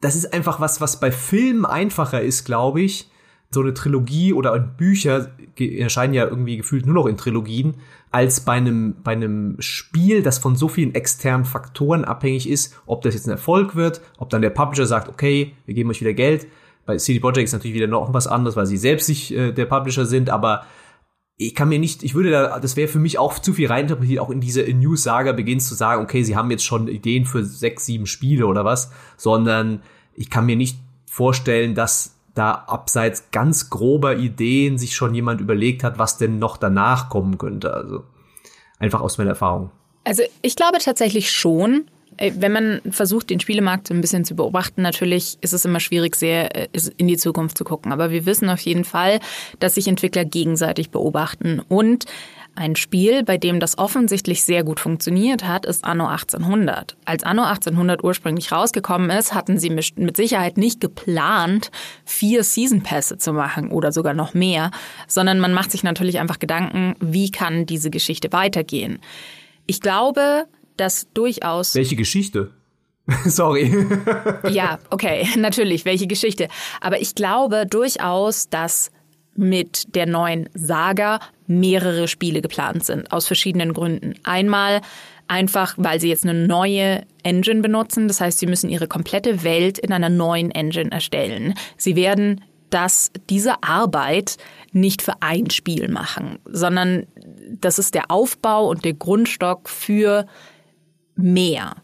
das ist einfach was, was bei Filmen einfacher ist, glaube ich, so eine Trilogie oder Bücher erscheinen ja irgendwie gefühlt nur noch in Trilogien, als bei einem, bei einem Spiel, das von so vielen externen Faktoren abhängig ist, ob das jetzt ein Erfolg wird, ob dann der Publisher sagt, okay, wir geben euch wieder Geld. Bei CD Projekt ist natürlich wieder noch was anderes, weil sie selbst sich äh, der Publisher sind, aber ich kann mir nicht, ich würde da, das wäre für mich auch zu viel reininterpretiert, auch in diese News-Saga beginnst zu sagen, okay, sie haben jetzt schon Ideen für sechs, sieben Spiele oder was, sondern ich kann mir nicht vorstellen, dass da abseits ganz grober Ideen sich schon jemand überlegt hat, was denn noch danach kommen könnte. Also einfach aus meiner Erfahrung. Also ich glaube tatsächlich schon. Äh, wenn man versucht, den Spielemarkt so ein bisschen zu beobachten, natürlich ist es immer schwierig, sehr äh, in die Zukunft zu gucken. Aber wir wissen auf jeden Fall, dass sich Entwickler gegenseitig beobachten. Und ein Spiel, bei dem das offensichtlich sehr gut funktioniert hat, ist Anno 1800. Als Anno 1800 ursprünglich rausgekommen ist, hatten sie mit Sicherheit nicht geplant, vier Season Pässe zu machen oder sogar noch mehr, sondern man macht sich natürlich einfach Gedanken, wie kann diese Geschichte weitergehen. Ich glaube, dass durchaus. Welche Geschichte? Sorry. ja, okay, natürlich, welche Geschichte. Aber ich glaube durchaus, dass mit der neuen Saga mehrere Spiele geplant sind, aus verschiedenen Gründen. Einmal einfach, weil sie jetzt eine neue Engine benutzen. Das heißt, sie müssen ihre komplette Welt in einer neuen Engine erstellen. Sie werden das, diese Arbeit nicht für ein Spiel machen, sondern das ist der Aufbau und der Grundstock für mehr.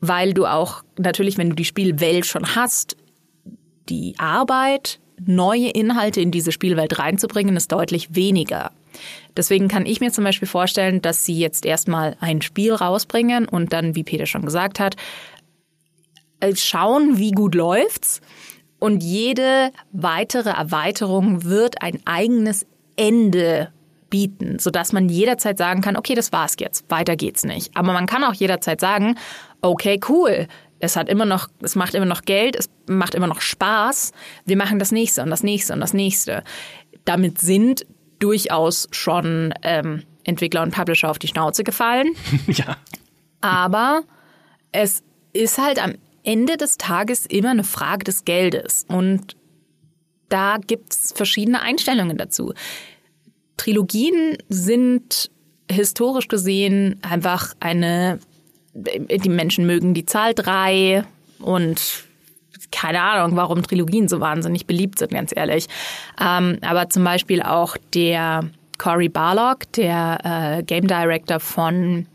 Weil du auch natürlich, wenn du die Spielwelt schon hast, die Arbeit, neue Inhalte in diese Spielwelt reinzubringen, ist deutlich weniger. Deswegen kann ich mir zum Beispiel vorstellen, dass sie jetzt erstmal ein Spiel rausbringen und dann, wie Peter schon gesagt hat, äh, schauen, wie gut läuft's. Und jede weitere Erweiterung wird ein eigenes Ende bieten, sodass man jederzeit sagen kann, okay, das war's jetzt, weiter geht's nicht. Aber man kann auch jederzeit sagen, okay, cool, es hat immer noch, es macht immer noch Geld, es macht immer noch Spaß, wir machen das nächste und das nächste und das nächste. Damit sind durchaus schon ähm, Entwickler und Publisher auf die Schnauze gefallen. ja. Aber es ist halt am Ende des Tages immer eine Frage des Geldes. Und da gibt es verschiedene Einstellungen dazu. Trilogien sind historisch gesehen einfach eine, die Menschen mögen die Zahl drei und keine Ahnung, warum Trilogien so wahnsinnig beliebt sind, ganz ehrlich. Ähm, aber zum Beispiel auch der Cory Barlog, der äh, Game Director von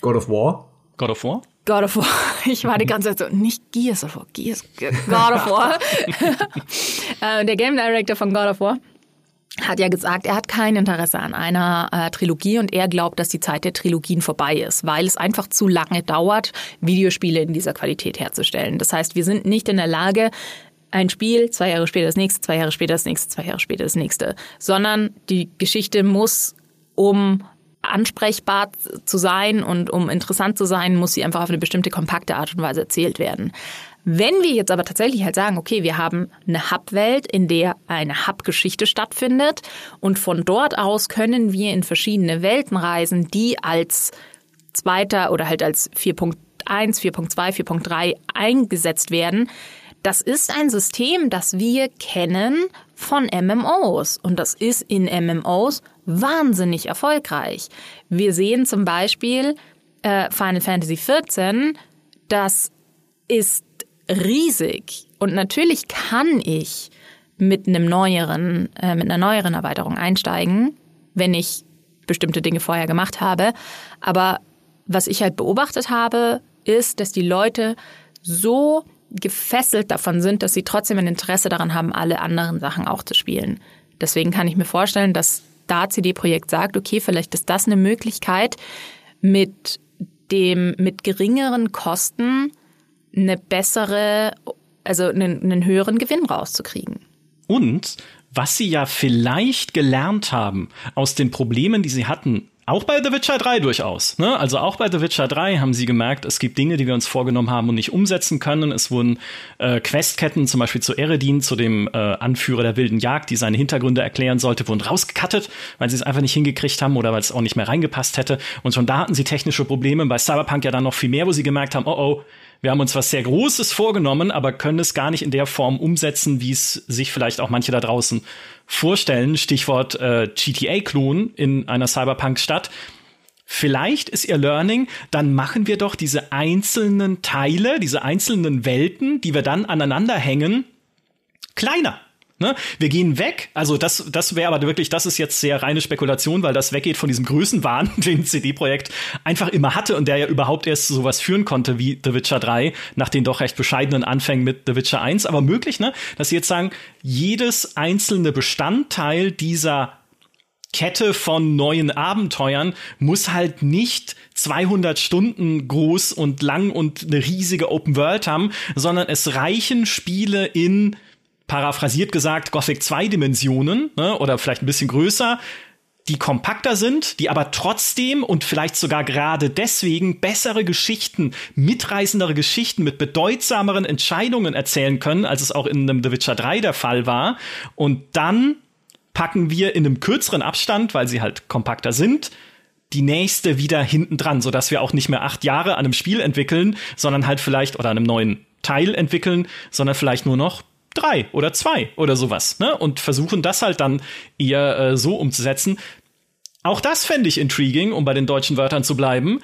God of War. God of War? God of War. Ich war die ganze Zeit so, nicht Gears of War, Gears, God of War. äh, der Game Director von God of War hat ja gesagt, er hat kein Interesse an einer äh, Trilogie und er glaubt, dass die Zeit der Trilogien vorbei ist, weil es einfach zu lange dauert, Videospiele in dieser Qualität herzustellen. Das heißt, wir sind nicht in der Lage, ein Spiel, zwei Jahre später das nächste, zwei Jahre später das nächste, zwei Jahre später das nächste, sondern die Geschichte muss, um ansprechbar zu sein und um interessant zu sein, muss sie einfach auf eine bestimmte kompakte Art und Weise erzählt werden. Wenn wir jetzt aber tatsächlich halt sagen, okay, wir haben eine Hub-Welt, in der eine Hub-Geschichte stattfindet und von dort aus können wir in verschiedene Welten reisen, die als zweiter oder halt als 4.1, 4.2, 4.3 eingesetzt werden, das ist ein System, das wir kennen von MMOs. Und das ist in MMOs wahnsinnig erfolgreich. Wir sehen zum Beispiel äh, Final Fantasy XIV, das ist riesig. Und natürlich kann ich mit einem neueren, äh, mit einer neueren Erweiterung einsteigen, wenn ich bestimmte Dinge vorher gemacht habe. Aber was ich halt beobachtet habe, ist, dass die Leute so gefesselt davon sind, dass sie trotzdem ein Interesse daran haben, alle anderen Sachen auch zu spielen. Deswegen kann ich mir vorstellen, dass da CD-Projekt sagt, okay, vielleicht ist das eine Möglichkeit, mit dem, mit geringeren Kosten eine bessere, also einen, einen höheren Gewinn rauszukriegen. Und was sie ja vielleicht gelernt haben aus den Problemen, die sie hatten auch bei The Witcher 3 durchaus. Ne? Also auch bei The Witcher 3 haben sie gemerkt, es gibt Dinge, die wir uns vorgenommen haben und nicht umsetzen können. Es wurden äh, Questketten, zum Beispiel zu Eredin, zu dem äh, Anführer der wilden Jagd, die seine Hintergründe erklären sollte, wurden rausgekattet, weil sie es einfach nicht hingekriegt haben oder weil es auch nicht mehr reingepasst hätte. Und schon da hatten sie technische Probleme. Bei Cyberpunk ja dann noch viel mehr, wo sie gemerkt haben, oh oh, wir haben uns was sehr Großes vorgenommen, aber können es gar nicht in der Form umsetzen, wie es sich vielleicht auch manche da draußen vorstellen. Stichwort äh, GTA-Klon in einer Cyberpunk-Stadt. Vielleicht ist ihr Learning, dann machen wir doch diese einzelnen Teile, diese einzelnen Welten, die wir dann aneinander hängen, kleiner. Ne? Wir gehen weg, also das, das wäre aber wirklich, das ist jetzt sehr reine Spekulation, weil das weggeht von diesem Größenwahn, den CD-Projekt einfach immer hatte und der ja überhaupt erst sowas führen konnte wie The Witcher 3, nach den doch recht bescheidenen Anfängen mit The Witcher 1. Aber möglich, ne? dass sie jetzt sagen, jedes einzelne Bestandteil dieser Kette von neuen Abenteuern muss halt nicht 200 Stunden groß und lang und eine riesige Open World haben, sondern es reichen Spiele in paraphrasiert gesagt, Gothic 2 Dimensionen ne, oder vielleicht ein bisschen größer, die kompakter sind, die aber trotzdem und vielleicht sogar gerade deswegen bessere Geschichten, mitreißendere Geschichten mit bedeutsameren Entscheidungen erzählen können, als es auch in einem The Witcher 3 der Fall war. Und dann packen wir in einem kürzeren Abstand, weil sie halt kompakter sind, die nächste wieder hinten dran, sodass wir auch nicht mehr acht Jahre an einem Spiel entwickeln, sondern halt vielleicht oder an einem neuen Teil entwickeln, sondern vielleicht nur noch drei oder zwei oder sowas, ne? Und versuchen das halt dann eher äh, so umzusetzen. Auch das fände ich intriguing, um bei den deutschen Wörtern zu bleiben.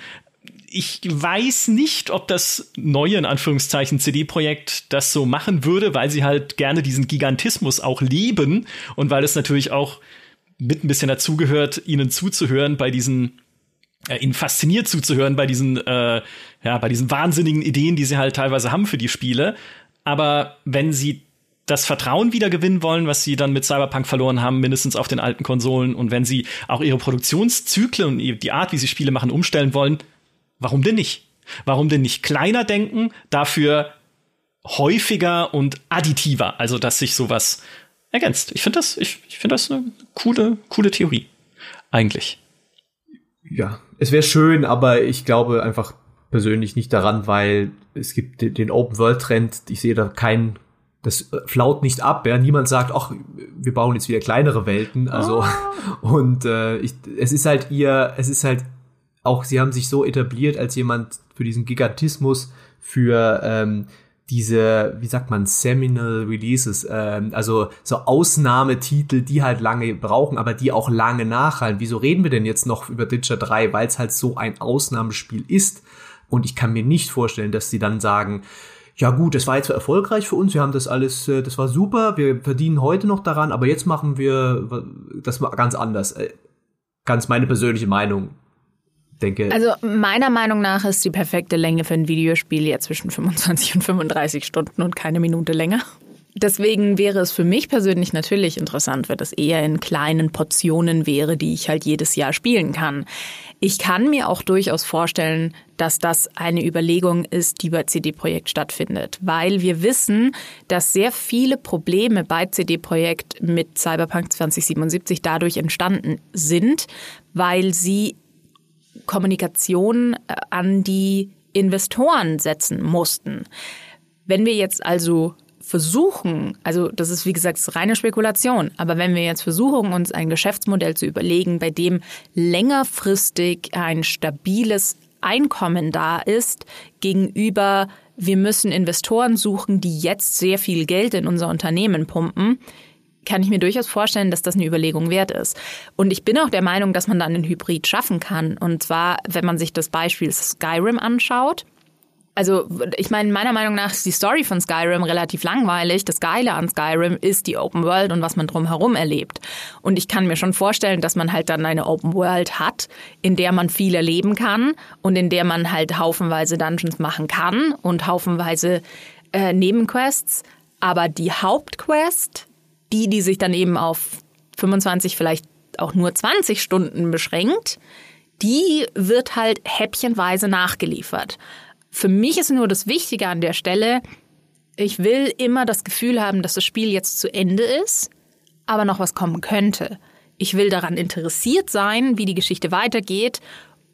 Ich weiß nicht, ob das neue, in Anführungszeichen, CD-Projekt das so machen würde, weil sie halt gerne diesen Gigantismus auch lieben und weil es natürlich auch mit ein bisschen dazugehört, ihnen zuzuhören bei diesen äh, ihnen fasziniert zuzuhören bei diesen äh, ja bei diesen wahnsinnigen Ideen, die sie halt teilweise haben für die Spiele. Aber wenn sie das Vertrauen wieder gewinnen wollen, was sie dann mit Cyberpunk verloren haben, mindestens auf den alten Konsolen. Und wenn sie auch ihre Produktionszyklen und die Art, wie sie Spiele machen, umstellen wollen, warum denn nicht? Warum denn nicht kleiner denken, dafür häufiger und additiver, also dass sich sowas ergänzt. Ich finde das, ich, ich finde das eine coole, coole Theorie. Eigentlich. Ja, es wäre schön, aber ich glaube einfach persönlich nicht daran, weil es gibt den Open World Trend. Ich sehe da keinen das äh, flaut nicht ab, ja. Niemand sagt, ach, wir bauen jetzt wieder kleinere Welten. Also oh. und äh, ich, es ist halt ihr, es ist halt auch, sie haben sich so etabliert als jemand für diesen Gigantismus, für ähm, diese, wie sagt man, Seminal Releases, ähm, also so Ausnahmetitel, die halt lange brauchen, aber die auch lange nachhalten. Wieso reden wir denn jetzt noch über Ditcher 3? Weil es halt so ein Ausnahmespiel ist. Und ich kann mir nicht vorstellen, dass sie dann sagen, ja gut, das war jetzt erfolgreich für uns, wir haben das alles, äh, das war super, wir verdienen heute noch daran, aber jetzt machen wir das ganz anders. Äh, ganz meine persönliche Meinung. Denke. Also meiner Meinung nach ist die perfekte Länge für ein Videospiel ja zwischen 25 und 35 Stunden und keine Minute länger. Deswegen wäre es für mich persönlich natürlich interessant, wenn das eher in kleinen Portionen wäre, die ich halt jedes Jahr spielen kann. Ich kann mir auch durchaus vorstellen, dass das eine Überlegung ist, die bei CD Projekt stattfindet, weil wir wissen, dass sehr viele Probleme bei CD Projekt mit Cyberpunk 2077 dadurch entstanden sind, weil sie Kommunikation äh, an die Investoren setzen mussten. Wenn wir jetzt also versuchen, also das ist wie gesagt reine Spekulation, aber wenn wir jetzt versuchen, uns ein Geschäftsmodell zu überlegen, bei dem längerfristig ein stabiles Einkommen da ist, gegenüber wir müssen Investoren suchen, die jetzt sehr viel Geld in unser Unternehmen pumpen, kann ich mir durchaus vorstellen, dass das eine Überlegung wert ist. Und ich bin auch der Meinung, dass man dann einen Hybrid schaffen kann. Und zwar, wenn man sich das Beispiel Skyrim anschaut, also ich meine, meiner Meinung nach ist die Story von Skyrim relativ langweilig. Das Geile an Skyrim ist die Open World und was man drumherum erlebt. Und ich kann mir schon vorstellen, dass man halt dann eine Open World hat, in der man viel erleben kann und in der man halt haufenweise Dungeons machen kann und haufenweise äh, Nebenquests. Aber die Hauptquest, die, die sich dann eben auf 25, vielleicht auch nur 20 Stunden beschränkt, die wird halt häppchenweise nachgeliefert. Für mich ist nur das Wichtige an der Stelle, ich will immer das Gefühl haben, dass das Spiel jetzt zu Ende ist, aber noch was kommen könnte. Ich will daran interessiert sein, wie die Geschichte weitergeht,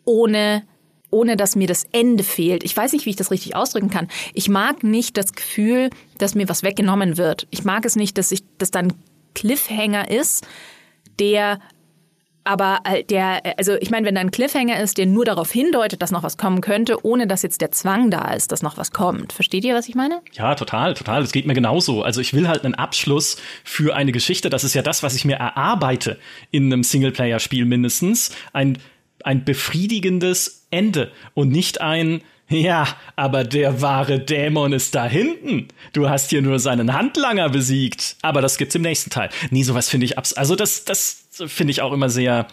ohne ohne dass mir das Ende fehlt. Ich weiß nicht, wie ich das richtig ausdrücken kann. Ich mag nicht das Gefühl, dass mir was weggenommen wird. Ich mag es nicht, dass ich dass dann Cliffhanger ist, der aber äh, der, also ich meine, wenn da ein Cliffhanger ist, der nur darauf hindeutet, dass noch was kommen könnte, ohne dass jetzt der Zwang da ist, dass noch was kommt. Versteht ihr, was ich meine? Ja, total, total. Das geht mir genauso. Also ich will halt einen Abschluss für eine Geschichte. Das ist ja das, was ich mir erarbeite in einem Singleplayer-Spiel mindestens. Ein, ein befriedigendes Ende und nicht ein, Ja, aber der wahre Dämon ist da hinten. Du hast hier nur seinen Handlanger besiegt. Aber das gibt's im nächsten Teil. Nee, sowas finde ich abs. Also das, das finde ich auch immer sehr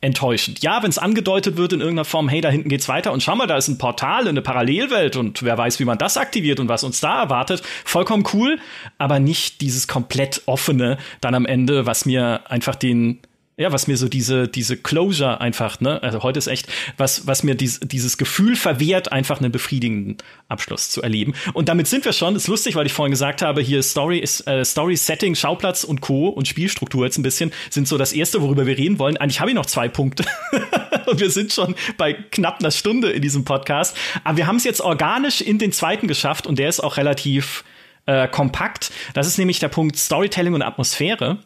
enttäuschend. Ja, wenn es angedeutet wird in irgendeiner Form, hey, da hinten geht's weiter und schau mal, da ist ein Portal in eine Parallelwelt und wer weiß, wie man das aktiviert und was uns da erwartet, vollkommen cool, aber nicht dieses komplett offene dann am Ende, was mir einfach den ja, was mir so diese, diese Closure einfach, ne, also heute ist echt, was, was mir dies, dieses Gefühl verwehrt, einfach einen befriedigenden Abschluss zu erleben. Und damit sind wir schon, ist lustig, weil ich vorhin gesagt habe, hier Story ist, äh, Story, Setting, Schauplatz und Co. und Spielstruktur jetzt ein bisschen sind so das erste, worüber wir reden wollen. Eigentlich habe ich noch zwei Punkte. und wir sind schon bei knapp einer Stunde in diesem Podcast. Aber wir haben es jetzt organisch in den zweiten geschafft und der ist auch relativ äh, kompakt. Das ist nämlich der Punkt Storytelling und Atmosphäre.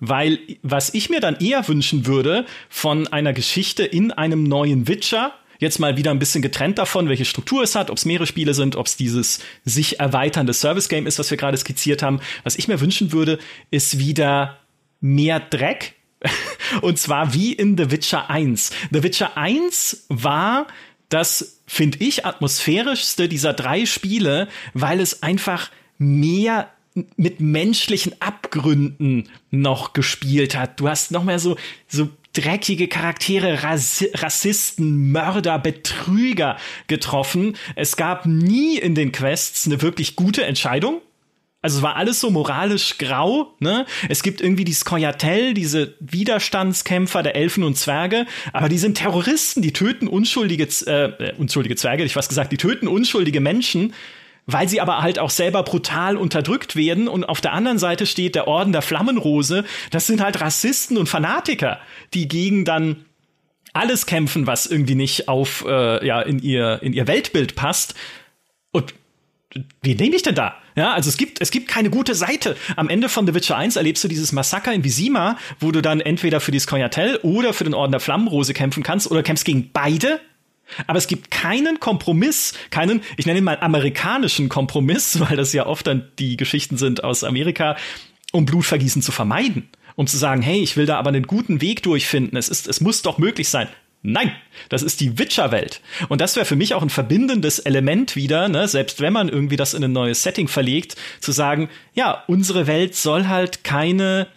Weil was ich mir dann eher wünschen würde von einer Geschichte in einem neuen Witcher, jetzt mal wieder ein bisschen getrennt davon, welche Struktur es hat, ob es mehrere Spiele sind, ob es dieses sich erweiternde Service-Game ist, was wir gerade skizziert haben. Was ich mir wünschen würde, ist wieder mehr Dreck. Und zwar wie in The Witcher 1. The Witcher 1 war das, finde ich, atmosphärischste dieser drei Spiele, weil es einfach mehr mit menschlichen Abgründen noch gespielt hat. Du hast noch mehr so, so dreckige Charaktere, Ras Rassisten, Mörder, Betrüger getroffen. Es gab nie in den Quests eine wirklich gute Entscheidung. Also es war alles so moralisch grau, ne? Es gibt irgendwie die Skoyatel, diese Widerstandskämpfer der Elfen und Zwerge, aber die sind Terroristen, die töten unschuldige, äh, unschuldige Zwerge, ich was gesagt, die töten unschuldige Menschen weil sie aber halt auch selber brutal unterdrückt werden. Und auf der anderen Seite steht der Orden der Flammenrose. Das sind halt Rassisten und Fanatiker, die gegen dann alles kämpfen, was irgendwie nicht auf äh, ja in ihr in ihr Weltbild passt. Und wie nehme ich denn da? Ja, also es gibt, es gibt keine gute Seite. Am Ende von The Witcher 1 erlebst du dieses Massaker in Visima, wo du dann entweder für die Skoyatel oder für den Orden der Flammenrose kämpfen kannst oder kämpfst gegen beide aber es gibt keinen Kompromiss, keinen, ich nenne ihn mal amerikanischen Kompromiss, weil das ja oft dann die Geschichten sind aus Amerika, um Blutvergießen zu vermeiden. Um zu sagen, hey, ich will da aber einen guten Weg durchfinden. Es ist, es muss doch möglich sein. Nein, das ist die Witcher-Welt. Und das wäre für mich auch ein verbindendes Element wieder, ne, selbst wenn man irgendwie das in ein neues Setting verlegt, zu sagen, ja, unsere Welt soll halt keine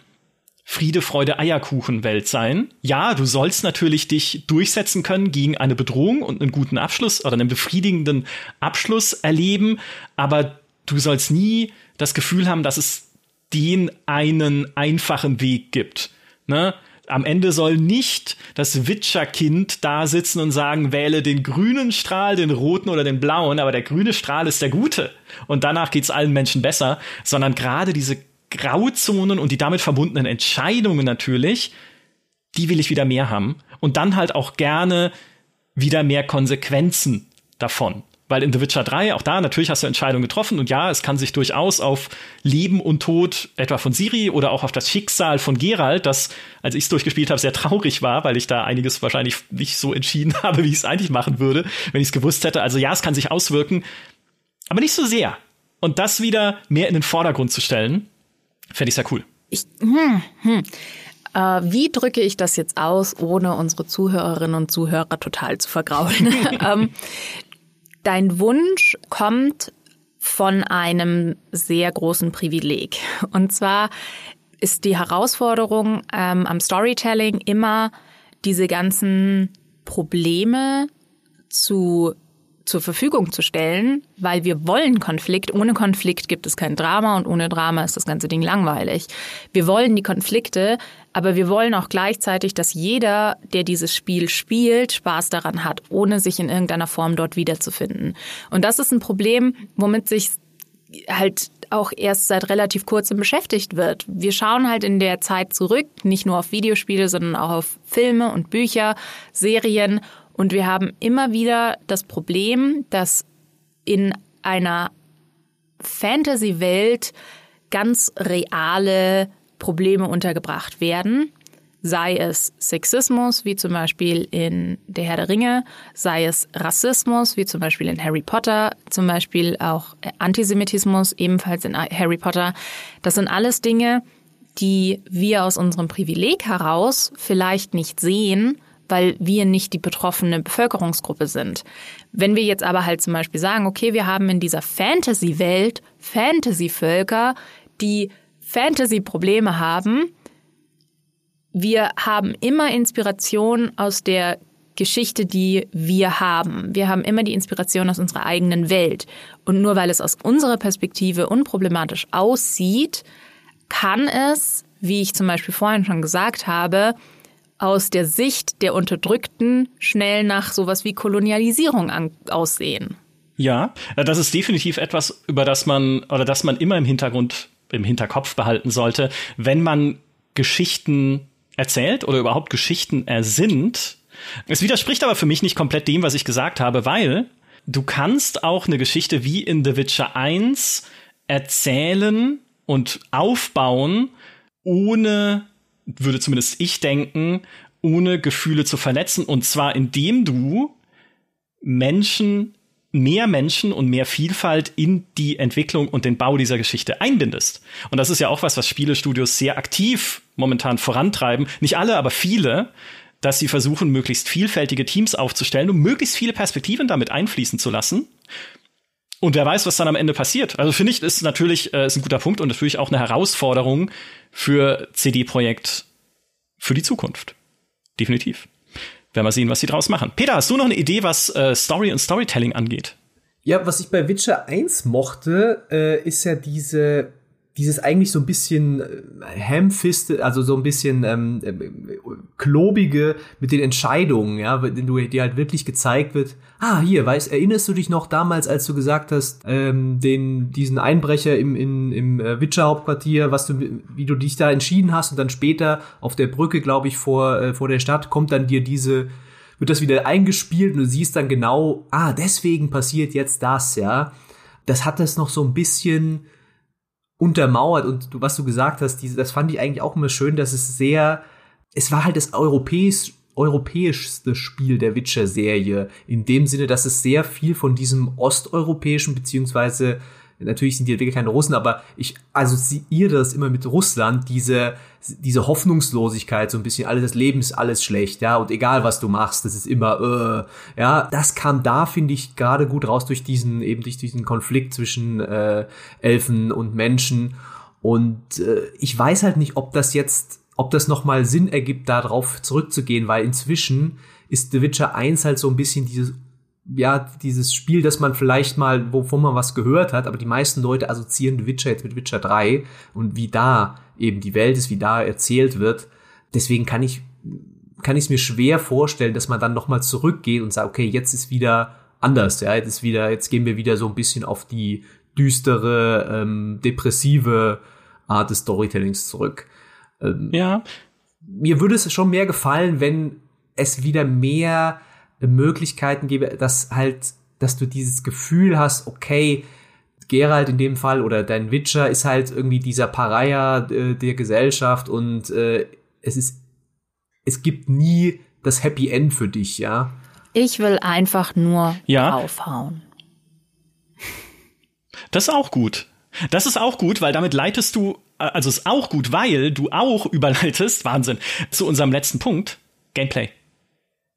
Friede, Freude, Eierkuchen-Welt sein. Ja, du sollst natürlich dich durchsetzen können gegen eine Bedrohung und einen guten Abschluss oder einen befriedigenden Abschluss erleben, aber du sollst nie das Gefühl haben, dass es den einen einfachen Weg gibt. Ne? Am Ende soll nicht das Witcher-Kind da sitzen und sagen, wähle den grünen Strahl, den roten oder den blauen, aber der grüne Strahl ist der gute. Und danach geht's allen Menschen besser, sondern gerade diese Grauzonen und die damit verbundenen Entscheidungen natürlich, die will ich wieder mehr haben. Und dann halt auch gerne wieder mehr Konsequenzen davon. Weil in The Witcher 3, auch da natürlich hast du Entscheidungen getroffen und ja, es kann sich durchaus auf Leben und Tod etwa von Siri oder auch auf das Schicksal von Geralt, das, als ich es durchgespielt habe, sehr traurig war, weil ich da einiges wahrscheinlich nicht so entschieden habe, wie ich es eigentlich machen würde, wenn ich es gewusst hätte. Also ja, es kann sich auswirken, aber nicht so sehr. Und das wieder mehr in den Vordergrund zu stellen, Fände ich sehr cool. Ich, hm, hm. Äh, wie drücke ich das jetzt aus, ohne unsere Zuhörerinnen und Zuhörer total zu vergraulen? ähm, dein Wunsch kommt von einem sehr großen Privileg. Und zwar ist die Herausforderung ähm, am Storytelling immer, diese ganzen Probleme zu zur Verfügung zu stellen, weil wir wollen Konflikt. Ohne Konflikt gibt es kein Drama und ohne Drama ist das ganze Ding langweilig. Wir wollen die Konflikte, aber wir wollen auch gleichzeitig, dass jeder, der dieses Spiel spielt, Spaß daran hat, ohne sich in irgendeiner Form dort wiederzufinden. Und das ist ein Problem, womit sich halt auch erst seit relativ kurzem beschäftigt wird. Wir schauen halt in der Zeit zurück, nicht nur auf Videospiele, sondern auch auf Filme und Bücher, Serien und wir haben immer wieder das Problem, dass in einer Fantasy-Welt ganz reale Probleme untergebracht werden. Sei es Sexismus, wie zum Beispiel in Der Herr der Ringe, sei es Rassismus, wie zum Beispiel in Harry Potter, zum Beispiel auch Antisemitismus, ebenfalls in Harry Potter. Das sind alles Dinge, die wir aus unserem Privileg heraus vielleicht nicht sehen, weil wir nicht die betroffene Bevölkerungsgruppe sind. Wenn wir jetzt aber halt zum Beispiel sagen, okay, wir haben in dieser Fantasy-Welt Fantasy-Völker, die Fantasy-Probleme haben, wir haben immer Inspiration aus der Geschichte, die wir haben. Wir haben immer die Inspiration aus unserer eigenen Welt. Und nur weil es aus unserer Perspektive unproblematisch aussieht, kann es, wie ich zum Beispiel vorhin schon gesagt habe, aus der Sicht der Unterdrückten schnell nach sowas wie Kolonialisierung aussehen. Ja, das ist definitiv etwas, über das man oder das man immer im Hintergrund, im Hinterkopf behalten sollte, wenn man Geschichten erzählt oder überhaupt Geschichten ersinnt. Es widerspricht aber für mich nicht komplett dem, was ich gesagt habe, weil du kannst auch eine Geschichte wie in The Witcher 1 erzählen und aufbauen, ohne würde zumindest ich denken, ohne Gefühle zu verletzen. Und zwar indem du Menschen, mehr Menschen und mehr Vielfalt in die Entwicklung und den Bau dieser Geschichte einbindest. Und das ist ja auch was, was Spielestudios sehr aktiv momentan vorantreiben. Nicht alle, aber viele dass sie versuchen, möglichst vielfältige Teams aufzustellen, um möglichst viele Perspektiven damit einfließen zu lassen. Und wer weiß, was dann am Ende passiert. Also finde ich, ist natürlich äh, ist ein guter Punkt und natürlich auch eine Herausforderung für CD-Projekt für die Zukunft. Definitiv. Werden wir sehen, was sie draus machen. Peter, hast du noch eine Idee, was äh, Story und Storytelling angeht? Ja, was ich bei Witcher 1 mochte, äh, ist ja diese dieses eigentlich so ein bisschen äh, hamfiste, also so ein bisschen ähm, äh, klobige mit den Entscheidungen, ja, wenn du dir halt wirklich gezeigt wird, ah, hier, weißt, erinnerst du dich noch damals, als du gesagt hast, ähm, den, diesen Einbrecher im, in, im äh, Witcher-Hauptquartier, was du, wie du dich da entschieden hast und dann später auf der Brücke, glaube ich, vor, äh, vor der Stadt, kommt dann dir diese, wird das wieder eingespielt und du siehst dann genau, ah, deswegen passiert jetzt das, ja. Das hat das noch so ein bisschen, untermauert und du, was du gesagt hast, diese, das fand ich eigentlich auch immer schön, dass es sehr, es war halt das europäisch, europäischste Spiel der Witcher-Serie, in dem Sinne, dass es sehr viel von diesem osteuropäischen beziehungsweise natürlich sind die wirklich keine Russen, aber ich assoziiere das immer mit Russland, diese, diese Hoffnungslosigkeit, so ein bisschen, alles, das Leben ist alles schlecht, ja, und egal was du machst, das ist immer, äh, ja, das kam da, finde ich, gerade gut raus durch diesen, eben durch diesen Konflikt zwischen äh, Elfen und Menschen. Und äh, ich weiß halt nicht, ob das jetzt, ob das nochmal Sinn ergibt, darauf zurückzugehen, weil inzwischen ist The Witcher 1 halt so ein bisschen dieses ja, dieses Spiel, das man vielleicht mal, wovon man was gehört hat, aber die meisten Leute assoziieren Witcher jetzt mit Witcher 3 und wie da eben die Welt ist, wie da erzählt wird. Deswegen kann ich, kann ich es mir schwer vorstellen, dass man dann nochmal zurückgeht und sagt, okay, jetzt ist wieder anders, ja, jetzt ist wieder, jetzt gehen wir wieder so ein bisschen auf die düstere, ähm, depressive Art des Storytellings zurück. Ähm, ja. Mir würde es schon mehr gefallen, wenn es wieder mehr Möglichkeiten gebe, dass halt, dass du dieses Gefühl hast, okay, Gerald in dem Fall oder dein Witcher ist halt irgendwie dieser Pariah äh, der Gesellschaft und äh, es ist, es gibt nie das Happy End für dich, ja. Ich will einfach nur ja. aufhauen. Das ist auch gut. Das ist auch gut, weil damit leitest du, also ist auch gut, weil du auch überleitest, Wahnsinn, zu unserem letzten Punkt, Gameplay.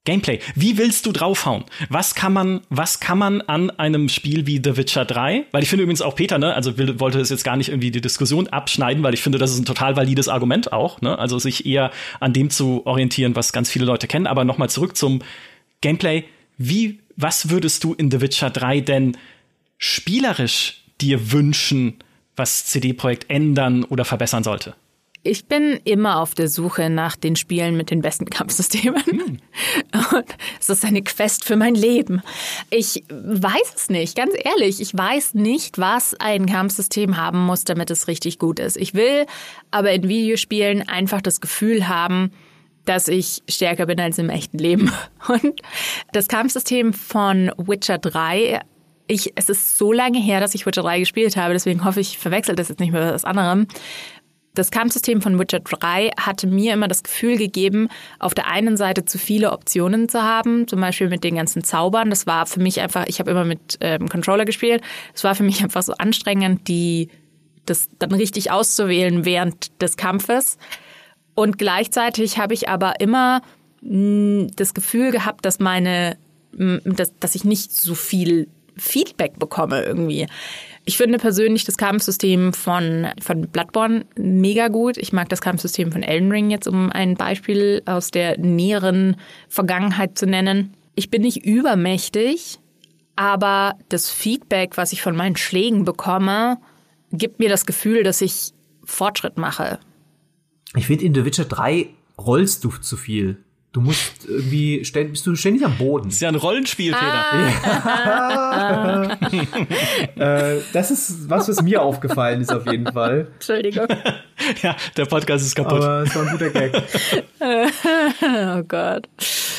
Gameplay. Wie willst du draufhauen? Was kann man, was kann man an einem Spiel wie The Witcher 3? Weil ich finde übrigens auch Peter, ne, also will, wollte es jetzt gar nicht irgendwie die Diskussion abschneiden, weil ich finde, das ist ein total valides Argument auch, ne? Also sich eher an dem zu orientieren, was ganz viele Leute kennen. Aber nochmal zurück zum Gameplay. Wie, was würdest du in The Witcher 3 denn spielerisch dir wünschen, was CD-Projekt ändern oder verbessern sollte? Ich bin immer auf der Suche nach den Spielen mit den besten Kampfsystemen. Hm. Es ist eine Quest für mein Leben. Ich weiß es nicht, ganz ehrlich. Ich weiß nicht, was ein Kampfsystem haben muss, damit es richtig gut ist. Ich will aber in Videospielen einfach das Gefühl haben, dass ich stärker bin als im echten Leben. Und das Kampfsystem von Witcher 3 ich, es ist so lange her, dass ich Witcher 3 gespielt habe, deswegen hoffe ich, verwechselt das jetzt nicht mehr mit was anderem. Das Kampfsystem von Witcher 3 hatte mir immer das Gefühl gegeben, auf der einen Seite zu viele Optionen zu haben, zum Beispiel mit den ganzen Zaubern. Das war für mich einfach, ich habe immer mit ähm, Controller gespielt, es war für mich einfach so anstrengend, die das dann richtig auszuwählen während des Kampfes. Und gleichzeitig habe ich aber immer mh, das Gefühl gehabt, dass meine, mh, dass, dass ich nicht so viel Feedback bekomme irgendwie. Ich finde persönlich das Kampfsystem von, von Bloodborne mega gut. Ich mag das Kampfsystem von Elden Ring jetzt, um ein Beispiel aus der näheren Vergangenheit zu nennen. Ich bin nicht übermächtig, aber das Feedback, was ich von meinen Schlägen bekomme, gibt mir das Gefühl, dass ich Fortschritt mache. Ich finde, in The Witcher 3 rollst du zu viel. Du musst irgendwie, bist du ständig am Boden. Das ist ja ein Rollenspiel. Ah. äh, das ist was, was mir aufgefallen ist auf jeden Fall. Entschuldigung. ja, der Podcast ist kaputt. Aber es war ein guter Gag. oh Gott.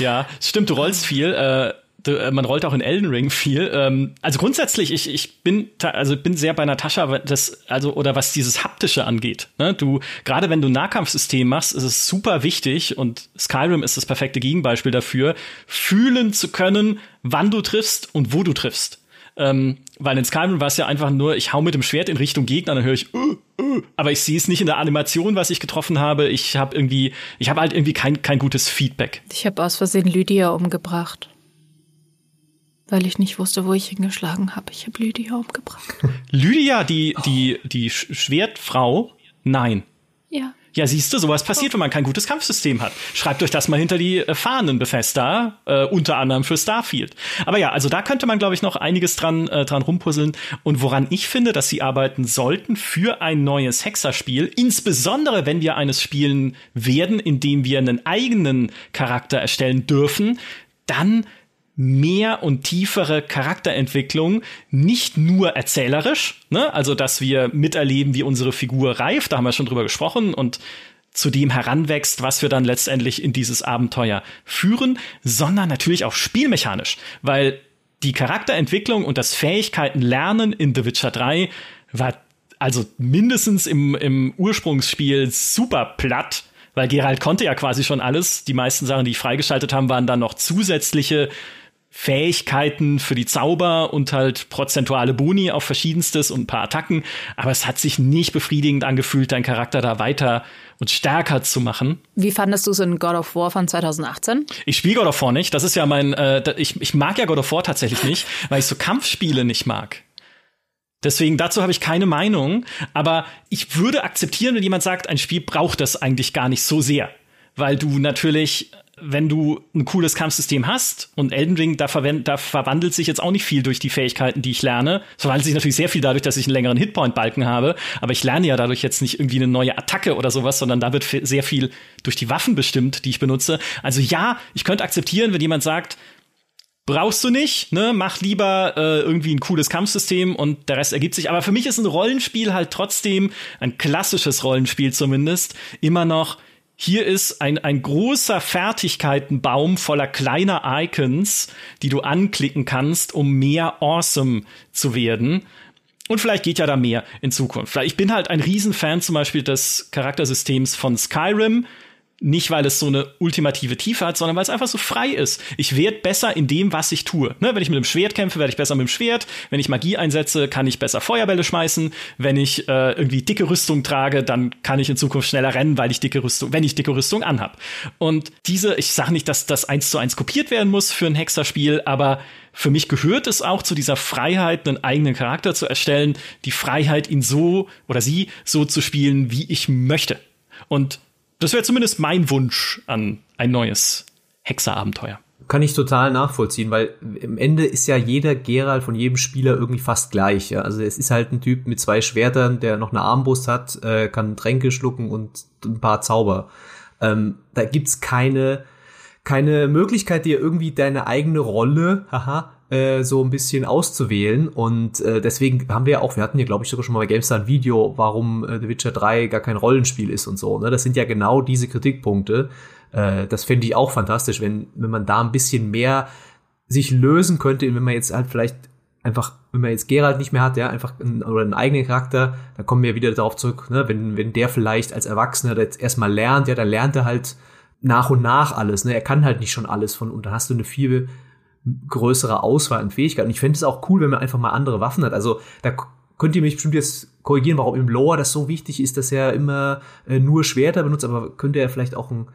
Ja, stimmt, du rollst viel. Äh, man rollt auch in Elden Ring viel. Ähm, also grundsätzlich, ich, ich bin also bin sehr bei Natascha, das also oder was dieses haptische angeht. Ne? Du gerade wenn du Nahkampfsystem machst, ist es super wichtig und Skyrim ist das perfekte Gegenbeispiel dafür, fühlen zu können, wann du triffst und wo du triffst. Ähm, weil in Skyrim war es ja einfach nur, ich hau mit dem Schwert in Richtung Gegner, dann höre ich, uh, uh, aber ich sehe es nicht in der Animation, was ich getroffen habe. Ich habe irgendwie, ich habe halt irgendwie kein, kein gutes Feedback. Ich habe aus Versehen Lydia umgebracht weil ich nicht wusste, wo ich hingeschlagen habe. Ich habe Lydia umgebracht. Lydia, die, die, die Schwertfrau? Nein. Ja. Ja, siehst du, sowas passiert, wenn man kein gutes Kampfsystem hat. Schreibt euch das mal hinter die äh, Fahnen, Bethesda, äh, unter anderem für Starfield. Aber ja, also da könnte man, glaube ich, noch einiges dran, äh, dran rumpuzzeln. Und woran ich finde, dass sie arbeiten sollten für ein neues Hexerspiel, insbesondere wenn wir eines spielen werden, in dem wir einen eigenen Charakter erstellen dürfen, dann mehr und tiefere Charakterentwicklung, nicht nur erzählerisch, ne? also dass wir miterleben, wie unsere Figur reift, da haben wir schon drüber gesprochen und zu dem heranwächst, was wir dann letztendlich in dieses Abenteuer führen, sondern natürlich auch spielmechanisch, weil die Charakterentwicklung und das Fähigkeitenlernen in The Witcher 3 war also mindestens im, im Ursprungsspiel super platt, weil Geralt konnte ja quasi schon alles. Die meisten Sachen, die ich freigeschaltet haben, waren dann noch zusätzliche Fähigkeiten für die Zauber und halt prozentuale Boni auf verschiedenstes und ein paar Attacken. Aber es hat sich nicht befriedigend angefühlt, deinen Charakter da weiter und stärker zu machen. Wie fandest du es in God of War von 2018? Ich spiele God of War nicht. Das ist ja mein, äh, ich, ich mag ja God of War tatsächlich nicht, weil ich so Kampfspiele nicht mag. Deswegen dazu habe ich keine Meinung, aber ich würde akzeptieren, wenn jemand sagt, ein Spiel braucht das eigentlich gar nicht so sehr, weil du natürlich wenn du ein cooles Kampfsystem hast und Elden Ring, da, da, verwandelt sich jetzt auch nicht viel durch die Fähigkeiten, die ich lerne. Es verwandelt sich natürlich sehr viel dadurch, dass ich einen längeren Hitpoint-Balken habe, aber ich lerne ja dadurch jetzt nicht irgendwie eine neue Attacke oder sowas, sondern da wird sehr viel durch die Waffen bestimmt, die ich benutze. Also ja, ich könnte akzeptieren, wenn jemand sagt, brauchst du nicht, ne? Mach lieber äh, irgendwie ein cooles Kampfsystem und der Rest ergibt sich. Aber für mich ist ein Rollenspiel halt trotzdem, ein klassisches Rollenspiel zumindest, immer noch hier ist ein, ein großer Fertigkeitenbaum voller kleiner Icons, die du anklicken kannst, um mehr awesome zu werden. Und vielleicht geht ja da mehr in Zukunft. Ich bin halt ein Riesenfan zum Beispiel des Charaktersystems von Skyrim. Nicht, weil es so eine ultimative Tiefe hat, sondern weil es einfach so frei ist. Ich werde besser in dem, was ich tue. Ne, wenn ich mit dem Schwert kämpfe, werde ich besser mit dem Schwert. Wenn ich Magie einsetze, kann ich besser Feuerbälle schmeißen. Wenn ich äh, irgendwie dicke Rüstung trage, dann kann ich in Zukunft schneller rennen, weil ich dicke Rüstung, wenn ich dicke Rüstung anhab. Und diese, ich sage nicht, dass das eins zu eins kopiert werden muss für ein Hexerspiel, aber für mich gehört es auch zu dieser Freiheit, einen eigenen Charakter zu erstellen, die Freiheit, ihn so oder sie so zu spielen, wie ich möchte. Und das wäre zumindest mein Wunsch an ein neues Hexerabenteuer. Kann ich total nachvollziehen, weil im Ende ist ja jeder Geralt von jedem Spieler irgendwie fast gleich. Ja? Also es ist halt ein Typ mit zwei Schwertern, der noch eine Armbrust hat, äh, kann Tränke schlucken und ein paar Zauber. Ähm, da gibt's keine keine Möglichkeit, dir irgendwie deine eigene Rolle, haha, äh, so ein bisschen auszuwählen. Und äh, deswegen haben wir ja auch, wir hatten ja, glaube ich, sogar schon mal bei GameStar ein Video, warum äh, The Witcher 3 gar kein Rollenspiel ist und so. Ne? Das sind ja genau diese Kritikpunkte. Äh, das fände ich auch fantastisch, wenn, wenn man da ein bisschen mehr sich lösen könnte, wenn man jetzt halt vielleicht einfach, wenn man jetzt Geralt nicht mehr hat, ja, einfach einen, oder einen eigenen Charakter, dann kommen wir wieder darauf zurück, ne, wenn, wenn der vielleicht als Erwachsener jetzt erstmal lernt, ja, dann lernt er halt nach und nach alles, ne, er kann halt nicht schon alles von, und dann hast du eine viel größere Auswahl an Fähigkeiten. Und ich fände es auch cool, wenn man einfach mal andere Waffen hat. Also da könnt ihr mich bestimmt jetzt korrigieren, warum im Lore das so wichtig ist, dass er immer äh, nur Schwerter benutzt, aber könnte er vielleicht auch ein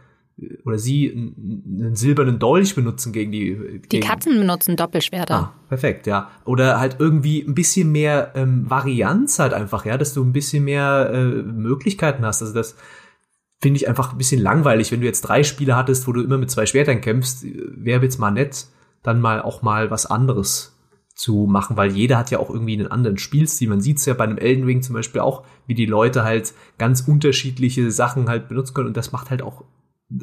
oder sie einen silbernen Dolch benutzen gegen die. Gegen die Katzen benutzen Doppelschwerter. Ah, perfekt, ja. Oder halt irgendwie ein bisschen mehr ähm, Varianz halt einfach, ja, dass du ein bisschen mehr äh, Möglichkeiten hast. Also das finde ich einfach ein bisschen langweilig, wenn du jetzt drei Spiele hattest, wo du immer mit zwei Schwertern kämpfst, wäre jetzt mal nett, dann mal auch mal was anderes zu machen, weil jeder hat ja auch irgendwie einen anderen Spielstil. Man sieht es ja bei einem Elden Ring zum Beispiel auch, wie die Leute halt ganz unterschiedliche Sachen halt benutzen können und das macht halt auch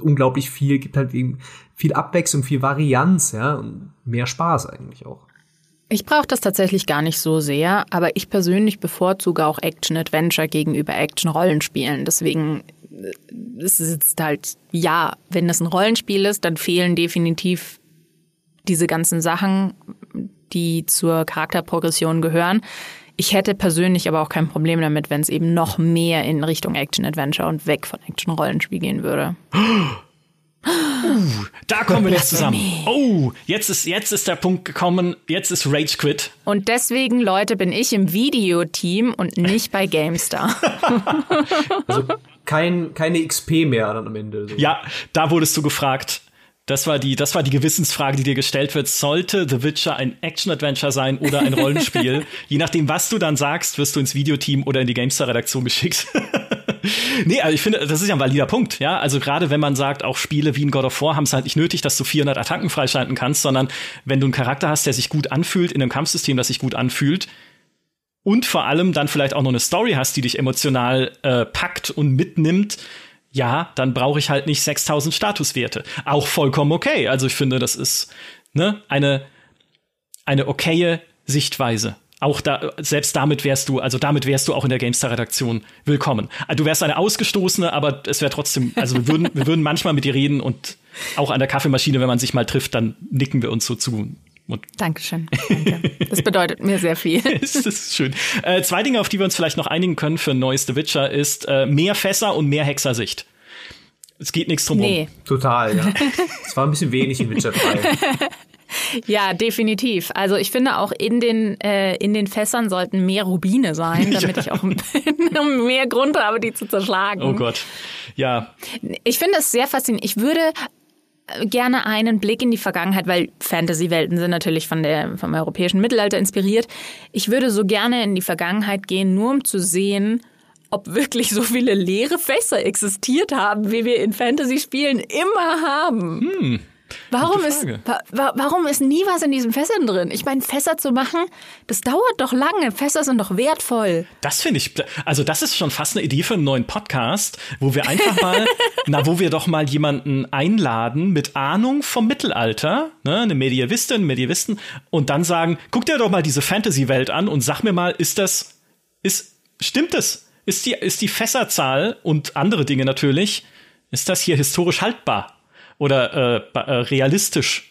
unglaublich viel, gibt halt eben viel Abwechslung, viel Varianz, ja, und mehr Spaß eigentlich auch. Ich brauche das tatsächlich gar nicht so sehr, aber ich persönlich bevorzuge auch Action-Adventure gegenüber Action-Rollenspielen. Deswegen äh, ist es jetzt halt, ja, wenn das ein Rollenspiel ist, dann fehlen definitiv diese ganzen Sachen, die zur Charakterprogression gehören. Ich hätte persönlich aber auch kein Problem damit, wenn es eben noch mehr in Richtung Action-Adventure und weg von Action-Rollenspiel gehen würde. Uh, da kommen wir jetzt zusammen. Oh, jetzt ist, jetzt ist der Punkt gekommen, jetzt ist Rage Quit. Und deswegen, Leute, bin ich im Videoteam und nicht bei GameStar. also kein, keine XP mehr dann am Ende. So. Ja, da wurdest du gefragt, das war die, das war die Gewissensfrage, die dir gestellt wird. Sollte The Witcher ein Action-Adventure sein oder ein Rollenspiel? Je nachdem, was du dann sagst, wirst du ins Videoteam oder in die GameStar-Redaktion geschickt. nee, also ich finde, das ist ja ein valider Punkt, ja. Also gerade wenn man sagt, auch Spiele wie in God of War haben es halt nicht nötig, dass du 400 Attacken freischalten kannst, sondern wenn du einen Charakter hast, der sich gut anfühlt, in einem Kampfsystem, das sich gut anfühlt, und vor allem dann vielleicht auch noch eine Story hast, die dich emotional äh, packt und mitnimmt, ja, dann brauche ich halt nicht 6000 Statuswerte. Auch vollkommen okay. Also ich finde, das ist ne, eine, eine okaye Sichtweise. Auch da, selbst damit wärst du, also damit wärst du auch in der GameStar-Redaktion willkommen. Du wärst eine Ausgestoßene, aber es wäre trotzdem, also wir würden, wir würden manchmal mit dir reden und auch an der Kaffeemaschine, wenn man sich mal trifft, dann nicken wir uns so zu. Und Dankeschön. Danke. Das bedeutet mir sehr viel. das ist schön. Äh, zwei Dinge, auf die wir uns vielleicht noch einigen können für ein neues The Witcher, ist äh, mehr Fässer und mehr Hexersicht. Es geht nichts drum nee. Total, ja. Es war ein bisschen wenig in Witcher 3. Ja, definitiv. Also ich finde auch in den, äh, in den Fässern sollten mehr Rubine sein, damit ja. ich auch mehr Grund habe, die zu zerschlagen. Oh Gott. Ja. Ich finde es sehr faszinierend. Ich würde gerne einen Blick in die Vergangenheit, weil Fantasy-Welten sind natürlich von der, vom europäischen Mittelalter inspiriert. Ich würde so gerne in die Vergangenheit gehen, nur um zu sehen, ob wirklich so viele leere Fässer existiert haben, wie wir in Fantasy-Spielen immer haben. Hm. Warum ist, wa warum ist nie was in diesen Fässern drin? Ich meine, Fässer zu machen, das dauert doch lange. Fässer sind doch wertvoll. Das finde ich, also das ist schon fast eine Idee für einen neuen Podcast, wo wir einfach mal, na, wo wir doch mal jemanden einladen mit Ahnung vom Mittelalter, ne, eine Medievistin, Medievisten, und dann sagen, guck dir doch mal diese Fantasy-Welt an und sag mir mal, ist das, ist, stimmt das? Ist die, ist die Fässerzahl und andere Dinge natürlich, ist das hier historisch haltbar? Oder äh, äh, realistisch.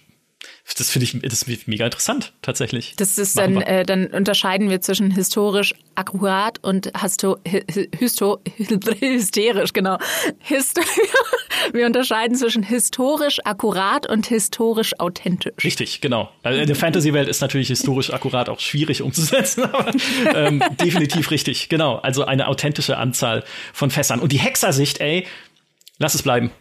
Das finde ich, das ist mega interessant, tatsächlich. Das ist dann, äh, dann unterscheiden wir zwischen historisch akkurat und histo, histo, hysterisch, genau. Histo wir unterscheiden zwischen historisch akkurat und historisch authentisch. Richtig, genau. Also in der Fantasy-Welt ist natürlich historisch akkurat auch schwierig umzusetzen, aber ähm, definitiv richtig, genau. Also eine authentische Anzahl von Fässern. Und die Hexersicht, ey, lass es bleiben.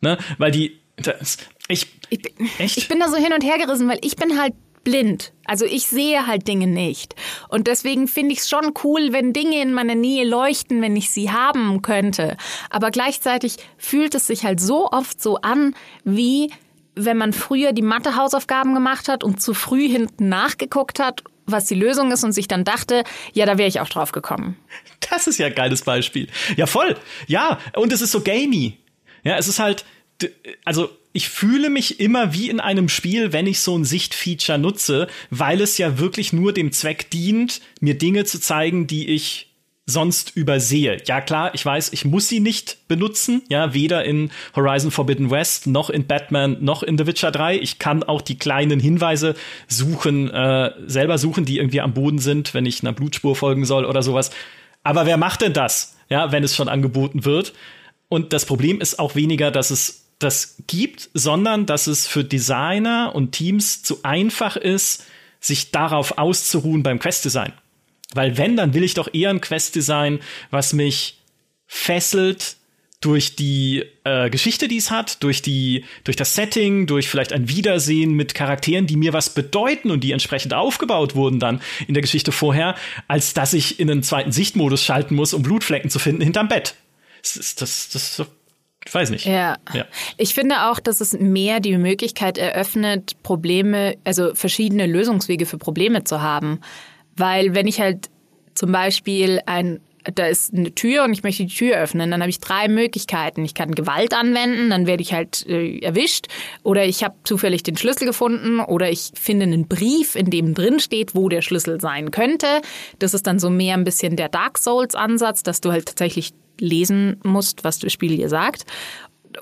Ne? Weil die, das, ich, ich, echt? ich bin da so hin und her gerissen, weil ich bin halt blind. Also ich sehe halt Dinge nicht. Und deswegen finde ich es schon cool, wenn Dinge in meiner Nähe leuchten, wenn ich sie haben könnte. Aber gleichzeitig fühlt es sich halt so oft so an, wie wenn man früher die Mathe-Hausaufgaben gemacht hat und zu früh hinten nachgeguckt hat, was die Lösung ist und sich dann dachte, ja, da wäre ich auch drauf gekommen. Das ist ja ein geiles Beispiel. Ja, voll. Ja, und es ist so gamey. Ja, es ist halt, also ich fühle mich immer wie in einem Spiel, wenn ich so ein Sichtfeature nutze, weil es ja wirklich nur dem Zweck dient, mir Dinge zu zeigen, die ich sonst übersehe. Ja klar, ich weiß, ich muss sie nicht benutzen, ja, weder in Horizon Forbidden West noch in Batman noch in The Witcher 3. Ich kann auch die kleinen Hinweise suchen, äh, selber suchen, die irgendwie am Boden sind, wenn ich einer Blutspur folgen soll oder sowas. Aber wer macht denn das, ja, wenn es schon angeboten wird? Und das Problem ist auch weniger, dass es das gibt, sondern dass es für Designer und Teams zu einfach ist, sich darauf auszuruhen beim Questdesign. Weil wenn, dann will ich doch eher ein Questdesign, was mich fesselt durch die äh, Geschichte, die es hat, durch die, durch das Setting, durch vielleicht ein Wiedersehen mit Charakteren, die mir was bedeuten und die entsprechend aufgebaut wurden dann in der Geschichte vorher, als dass ich in einen zweiten Sichtmodus schalten muss, um Blutflecken zu finden hinterm Bett. Das, das, das, ich weiß nicht. Ja. ja. Ich finde auch, dass es mehr die Möglichkeit eröffnet, Probleme, also verschiedene Lösungswege für Probleme zu haben. Weil wenn ich halt zum Beispiel ein da ist eine Tür und ich möchte die Tür öffnen. Dann habe ich drei Möglichkeiten. Ich kann Gewalt anwenden, dann werde ich halt äh, erwischt. Oder ich habe zufällig den Schlüssel gefunden. Oder ich finde einen Brief, in dem drin steht, wo der Schlüssel sein könnte. Das ist dann so mehr ein bisschen der Dark Souls-Ansatz, dass du halt tatsächlich lesen musst, was das Spiel dir sagt.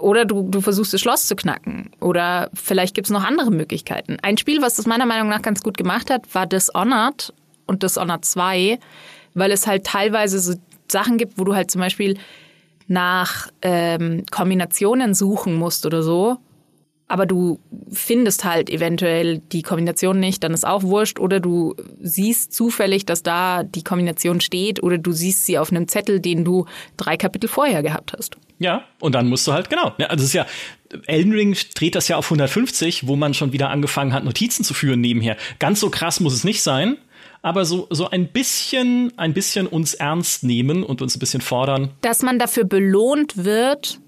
Oder du, du versuchst das Schloss zu knacken. Oder vielleicht gibt es noch andere Möglichkeiten. Ein Spiel, was das meiner Meinung nach ganz gut gemacht hat, war Dishonored und Dishonored 2 weil es halt teilweise so Sachen gibt, wo du halt zum Beispiel nach ähm, Kombinationen suchen musst oder so, aber du findest halt eventuell die Kombination nicht, dann ist auch wurscht, oder du siehst zufällig, dass da die Kombination steht, oder du siehst sie auf einem Zettel, den du drei Kapitel vorher gehabt hast. Ja, und dann musst du halt, genau. Ja, also es ist ja, Elden Ring dreht das ja auf 150, wo man schon wieder angefangen hat, Notizen zu führen nebenher. Ganz so krass muss es nicht sein, aber so, so ein bisschen, ein bisschen uns ernst nehmen und uns ein bisschen fordern. Dass man dafür belohnt wird,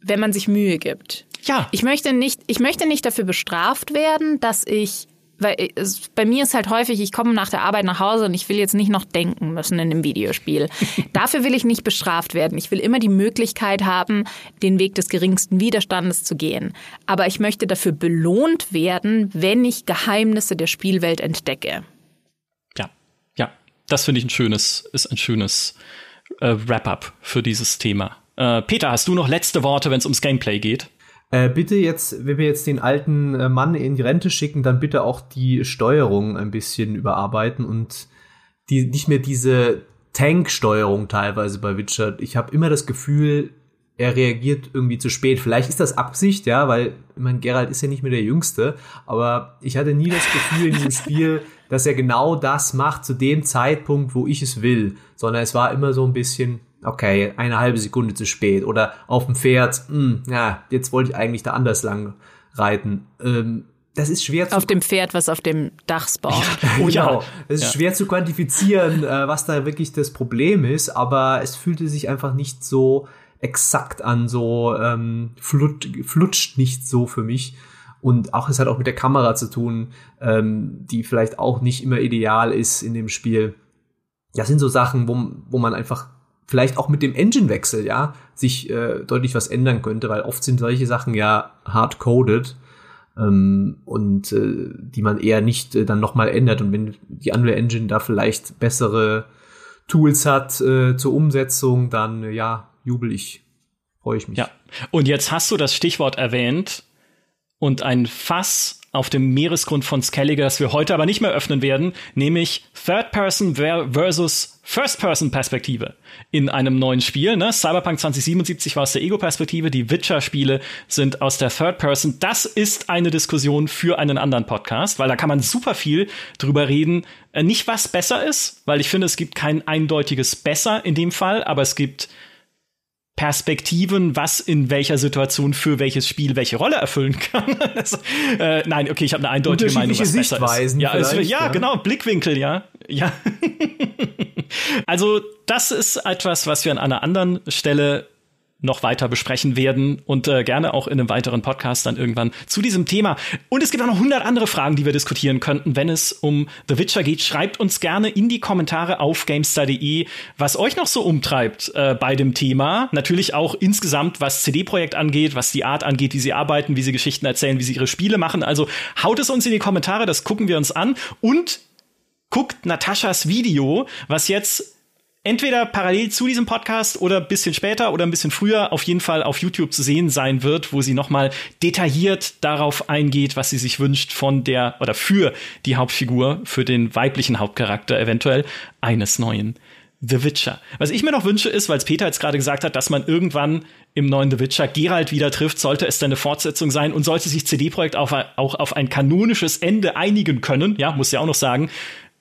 wenn man sich Mühe gibt. Ja. Ich möchte nicht, ich möchte nicht dafür bestraft werden, dass ich weil es, bei mir ist halt häufig, ich komme nach der Arbeit nach Hause und ich will jetzt nicht noch denken müssen in einem Videospiel. Dafür will ich nicht bestraft werden. Ich will immer die Möglichkeit haben, den Weg des geringsten Widerstandes zu gehen. Aber ich möchte dafür belohnt werden, wenn ich Geheimnisse der Spielwelt entdecke das finde ich ein schönes, ist ein schönes äh, Wrap-up für dieses Thema. Äh, Peter, hast du noch letzte Worte, wenn es ums Gameplay geht? Äh, bitte jetzt, wenn wir jetzt den alten äh, Mann in die Rente schicken, dann bitte auch die Steuerung ein bisschen überarbeiten und die nicht mehr diese Tank-Steuerung teilweise bei Witcher. Ich habe immer das Gefühl, er reagiert irgendwie zu spät. Vielleicht ist das Absicht, ja, weil, ich meine, Geralt ist ja nicht mehr der Jüngste, aber ich hatte nie das Gefühl in diesem Spiel, dass er genau das macht zu dem Zeitpunkt, wo ich es will, sondern es war immer so ein bisschen, okay, eine halbe Sekunde zu spät oder auf dem Pferd, mh, hm, ja, jetzt wollte ich eigentlich da anders lang reiten. Ähm, das ist schwer zu auf dem Pferd, was auf dem Dach spawnt. Ja, genau. Es ist ja. schwer zu quantifizieren, äh, was da wirklich das Problem ist, aber es fühlte sich einfach nicht so exakt an, so ähm, flut, flutscht nicht so für mich. Und auch es hat auch mit der Kamera zu tun, ähm, die vielleicht auch nicht immer ideal ist in dem Spiel. Das sind so Sachen, wo, wo man einfach vielleicht auch mit dem Engine-Wechsel, ja, sich äh, deutlich was ändern könnte, weil oft sind solche Sachen ja hard-coded ähm, und äh, die man eher nicht äh, dann nochmal ändert. Und wenn die Unreal Engine da vielleicht bessere Tools hat äh, zur Umsetzung, dann äh, ja, jubel ich, freue ich mich. Ja, und jetzt hast du das Stichwort erwähnt, und ein Fass auf dem Meeresgrund von Skellige, das wir heute aber nicht mehr öffnen werden, nämlich Third Person versus First Person Perspektive in einem neuen Spiel. Ne? Cyberpunk 2077 war aus der Ego-Perspektive, die Witcher-Spiele sind aus der Third Person. Das ist eine Diskussion für einen anderen Podcast, weil da kann man super viel drüber reden. Äh, nicht was besser ist, weil ich finde, es gibt kein eindeutiges Besser in dem Fall, aber es gibt Perspektiven, was in welcher Situation für welches Spiel welche Rolle erfüllen kann. das, äh, nein, okay, ich habe eine eindeutige Meinung, was besser ist. Ja, es, ja, ja, genau, Blickwinkel, ja. Ja. also, das ist etwas, was wir an einer anderen Stelle noch weiter besprechen werden und äh, gerne auch in einem weiteren Podcast dann irgendwann zu diesem Thema. Und es gibt auch noch hundert andere Fragen, die wir diskutieren könnten, wenn es um The Witcher geht. Schreibt uns gerne in die Kommentare auf GameStar.de, was euch noch so umtreibt äh, bei dem Thema. Natürlich auch insgesamt, was CD-Projekt angeht, was die Art angeht, wie sie arbeiten, wie sie Geschichten erzählen, wie sie ihre Spiele machen. Also haut es uns in die Kommentare, das gucken wir uns an und guckt Nataschas Video, was jetzt entweder parallel zu diesem Podcast oder ein bisschen später oder ein bisschen früher auf jeden Fall auf YouTube zu sehen sein wird, wo sie nochmal detailliert darauf eingeht, was sie sich wünscht von der oder für die Hauptfigur, für den weiblichen Hauptcharakter eventuell eines neuen The Witcher. Was ich mir noch wünsche ist, weil es Peter jetzt gerade gesagt hat, dass man irgendwann im neuen The Witcher Geralt wieder trifft, sollte es dann eine Fortsetzung sein und sollte sich CD Projekt auch, auch auf ein kanonisches Ende einigen können, ja, muss ja auch noch sagen,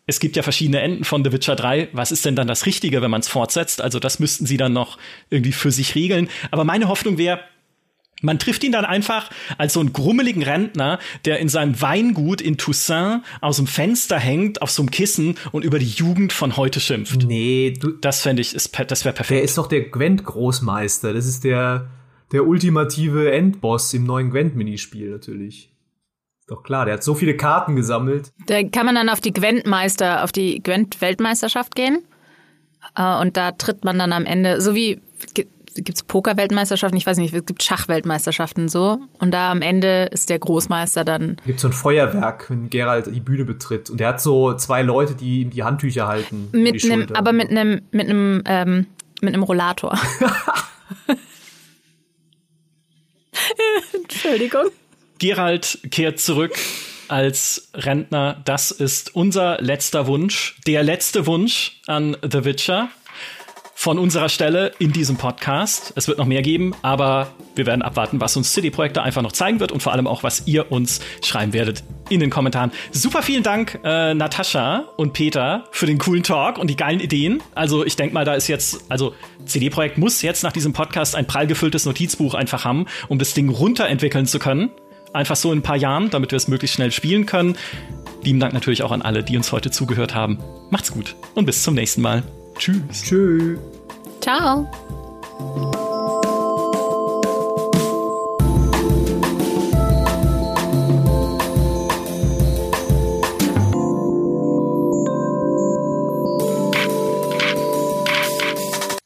es gibt ja verschiedene Enden von The Witcher 3. Was ist denn dann das Richtige, wenn man es fortsetzt? Also das müssten sie dann noch irgendwie für sich regeln. Aber meine Hoffnung wäre, man trifft ihn dann einfach als so einen grummeligen Rentner, der in seinem Weingut in Toussaint aus dem Fenster hängt, auf so einem Kissen und über die Jugend von heute schimpft. Nee, du, Das fände ich, ist, das wäre perfekt. der ist doch der Gwent-Großmeister. Das ist der, der ultimative Endboss im neuen Gwent-Minispiel natürlich. Doch klar, der hat so viele Karten gesammelt. Da kann man dann auf die Gwent-Meister, auf die Gwent-Weltmeisterschaft gehen. Äh, und da tritt man dann am Ende, so wie gibt's Poker-Weltmeisterschaften, ich weiß nicht, es gibt Schach-Weltmeisterschaften so. Und da am Ende ist der Großmeister dann. Gibt so ein Feuerwerk, wenn Geralt die Bühne betritt. Und der hat so zwei Leute, die ihm die Handtücher halten. Mit einem, aber mit einem, mit einem, ähm, mit einem Rollator. Entschuldigung. Gerald kehrt zurück als Rentner. Das ist unser letzter Wunsch, der letzte Wunsch an The Witcher von unserer Stelle in diesem Podcast. Es wird noch mehr geben, aber wir werden abwarten, was uns City Projekte einfach noch zeigen wird und vor allem auch, was ihr uns schreiben werdet in den Kommentaren. Super vielen Dank, äh, Natascha und Peter, für den coolen Talk und die geilen Ideen. Also ich denke mal, da ist jetzt, also CD Projekt muss jetzt nach diesem Podcast ein prall gefülltes Notizbuch einfach haben, um das Ding runterentwickeln zu können. Einfach so in ein paar Jahren, damit wir es möglichst schnell spielen können. Lieben Dank natürlich auch an alle, die uns heute zugehört haben. Macht's gut und bis zum nächsten Mal. Tschüss. Tschö. Ciao.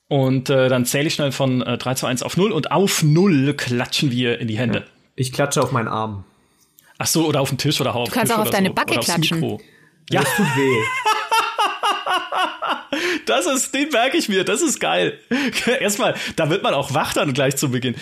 Und äh, dann zähle ich schnell von äh, 3 zu 1 auf 0 und auf 0 klatschen wir in die Hände. Ich klatsche auf meinen Arm. Ach so, oder auf den Tisch oder auf Du kannst Tisch auch auf deine so. Backe klatschen. Mikro. Ja. Das tut weh. Das ist, den merke ich mir, das ist geil. Erstmal, da wird man auch wach dann gleich zu Beginn.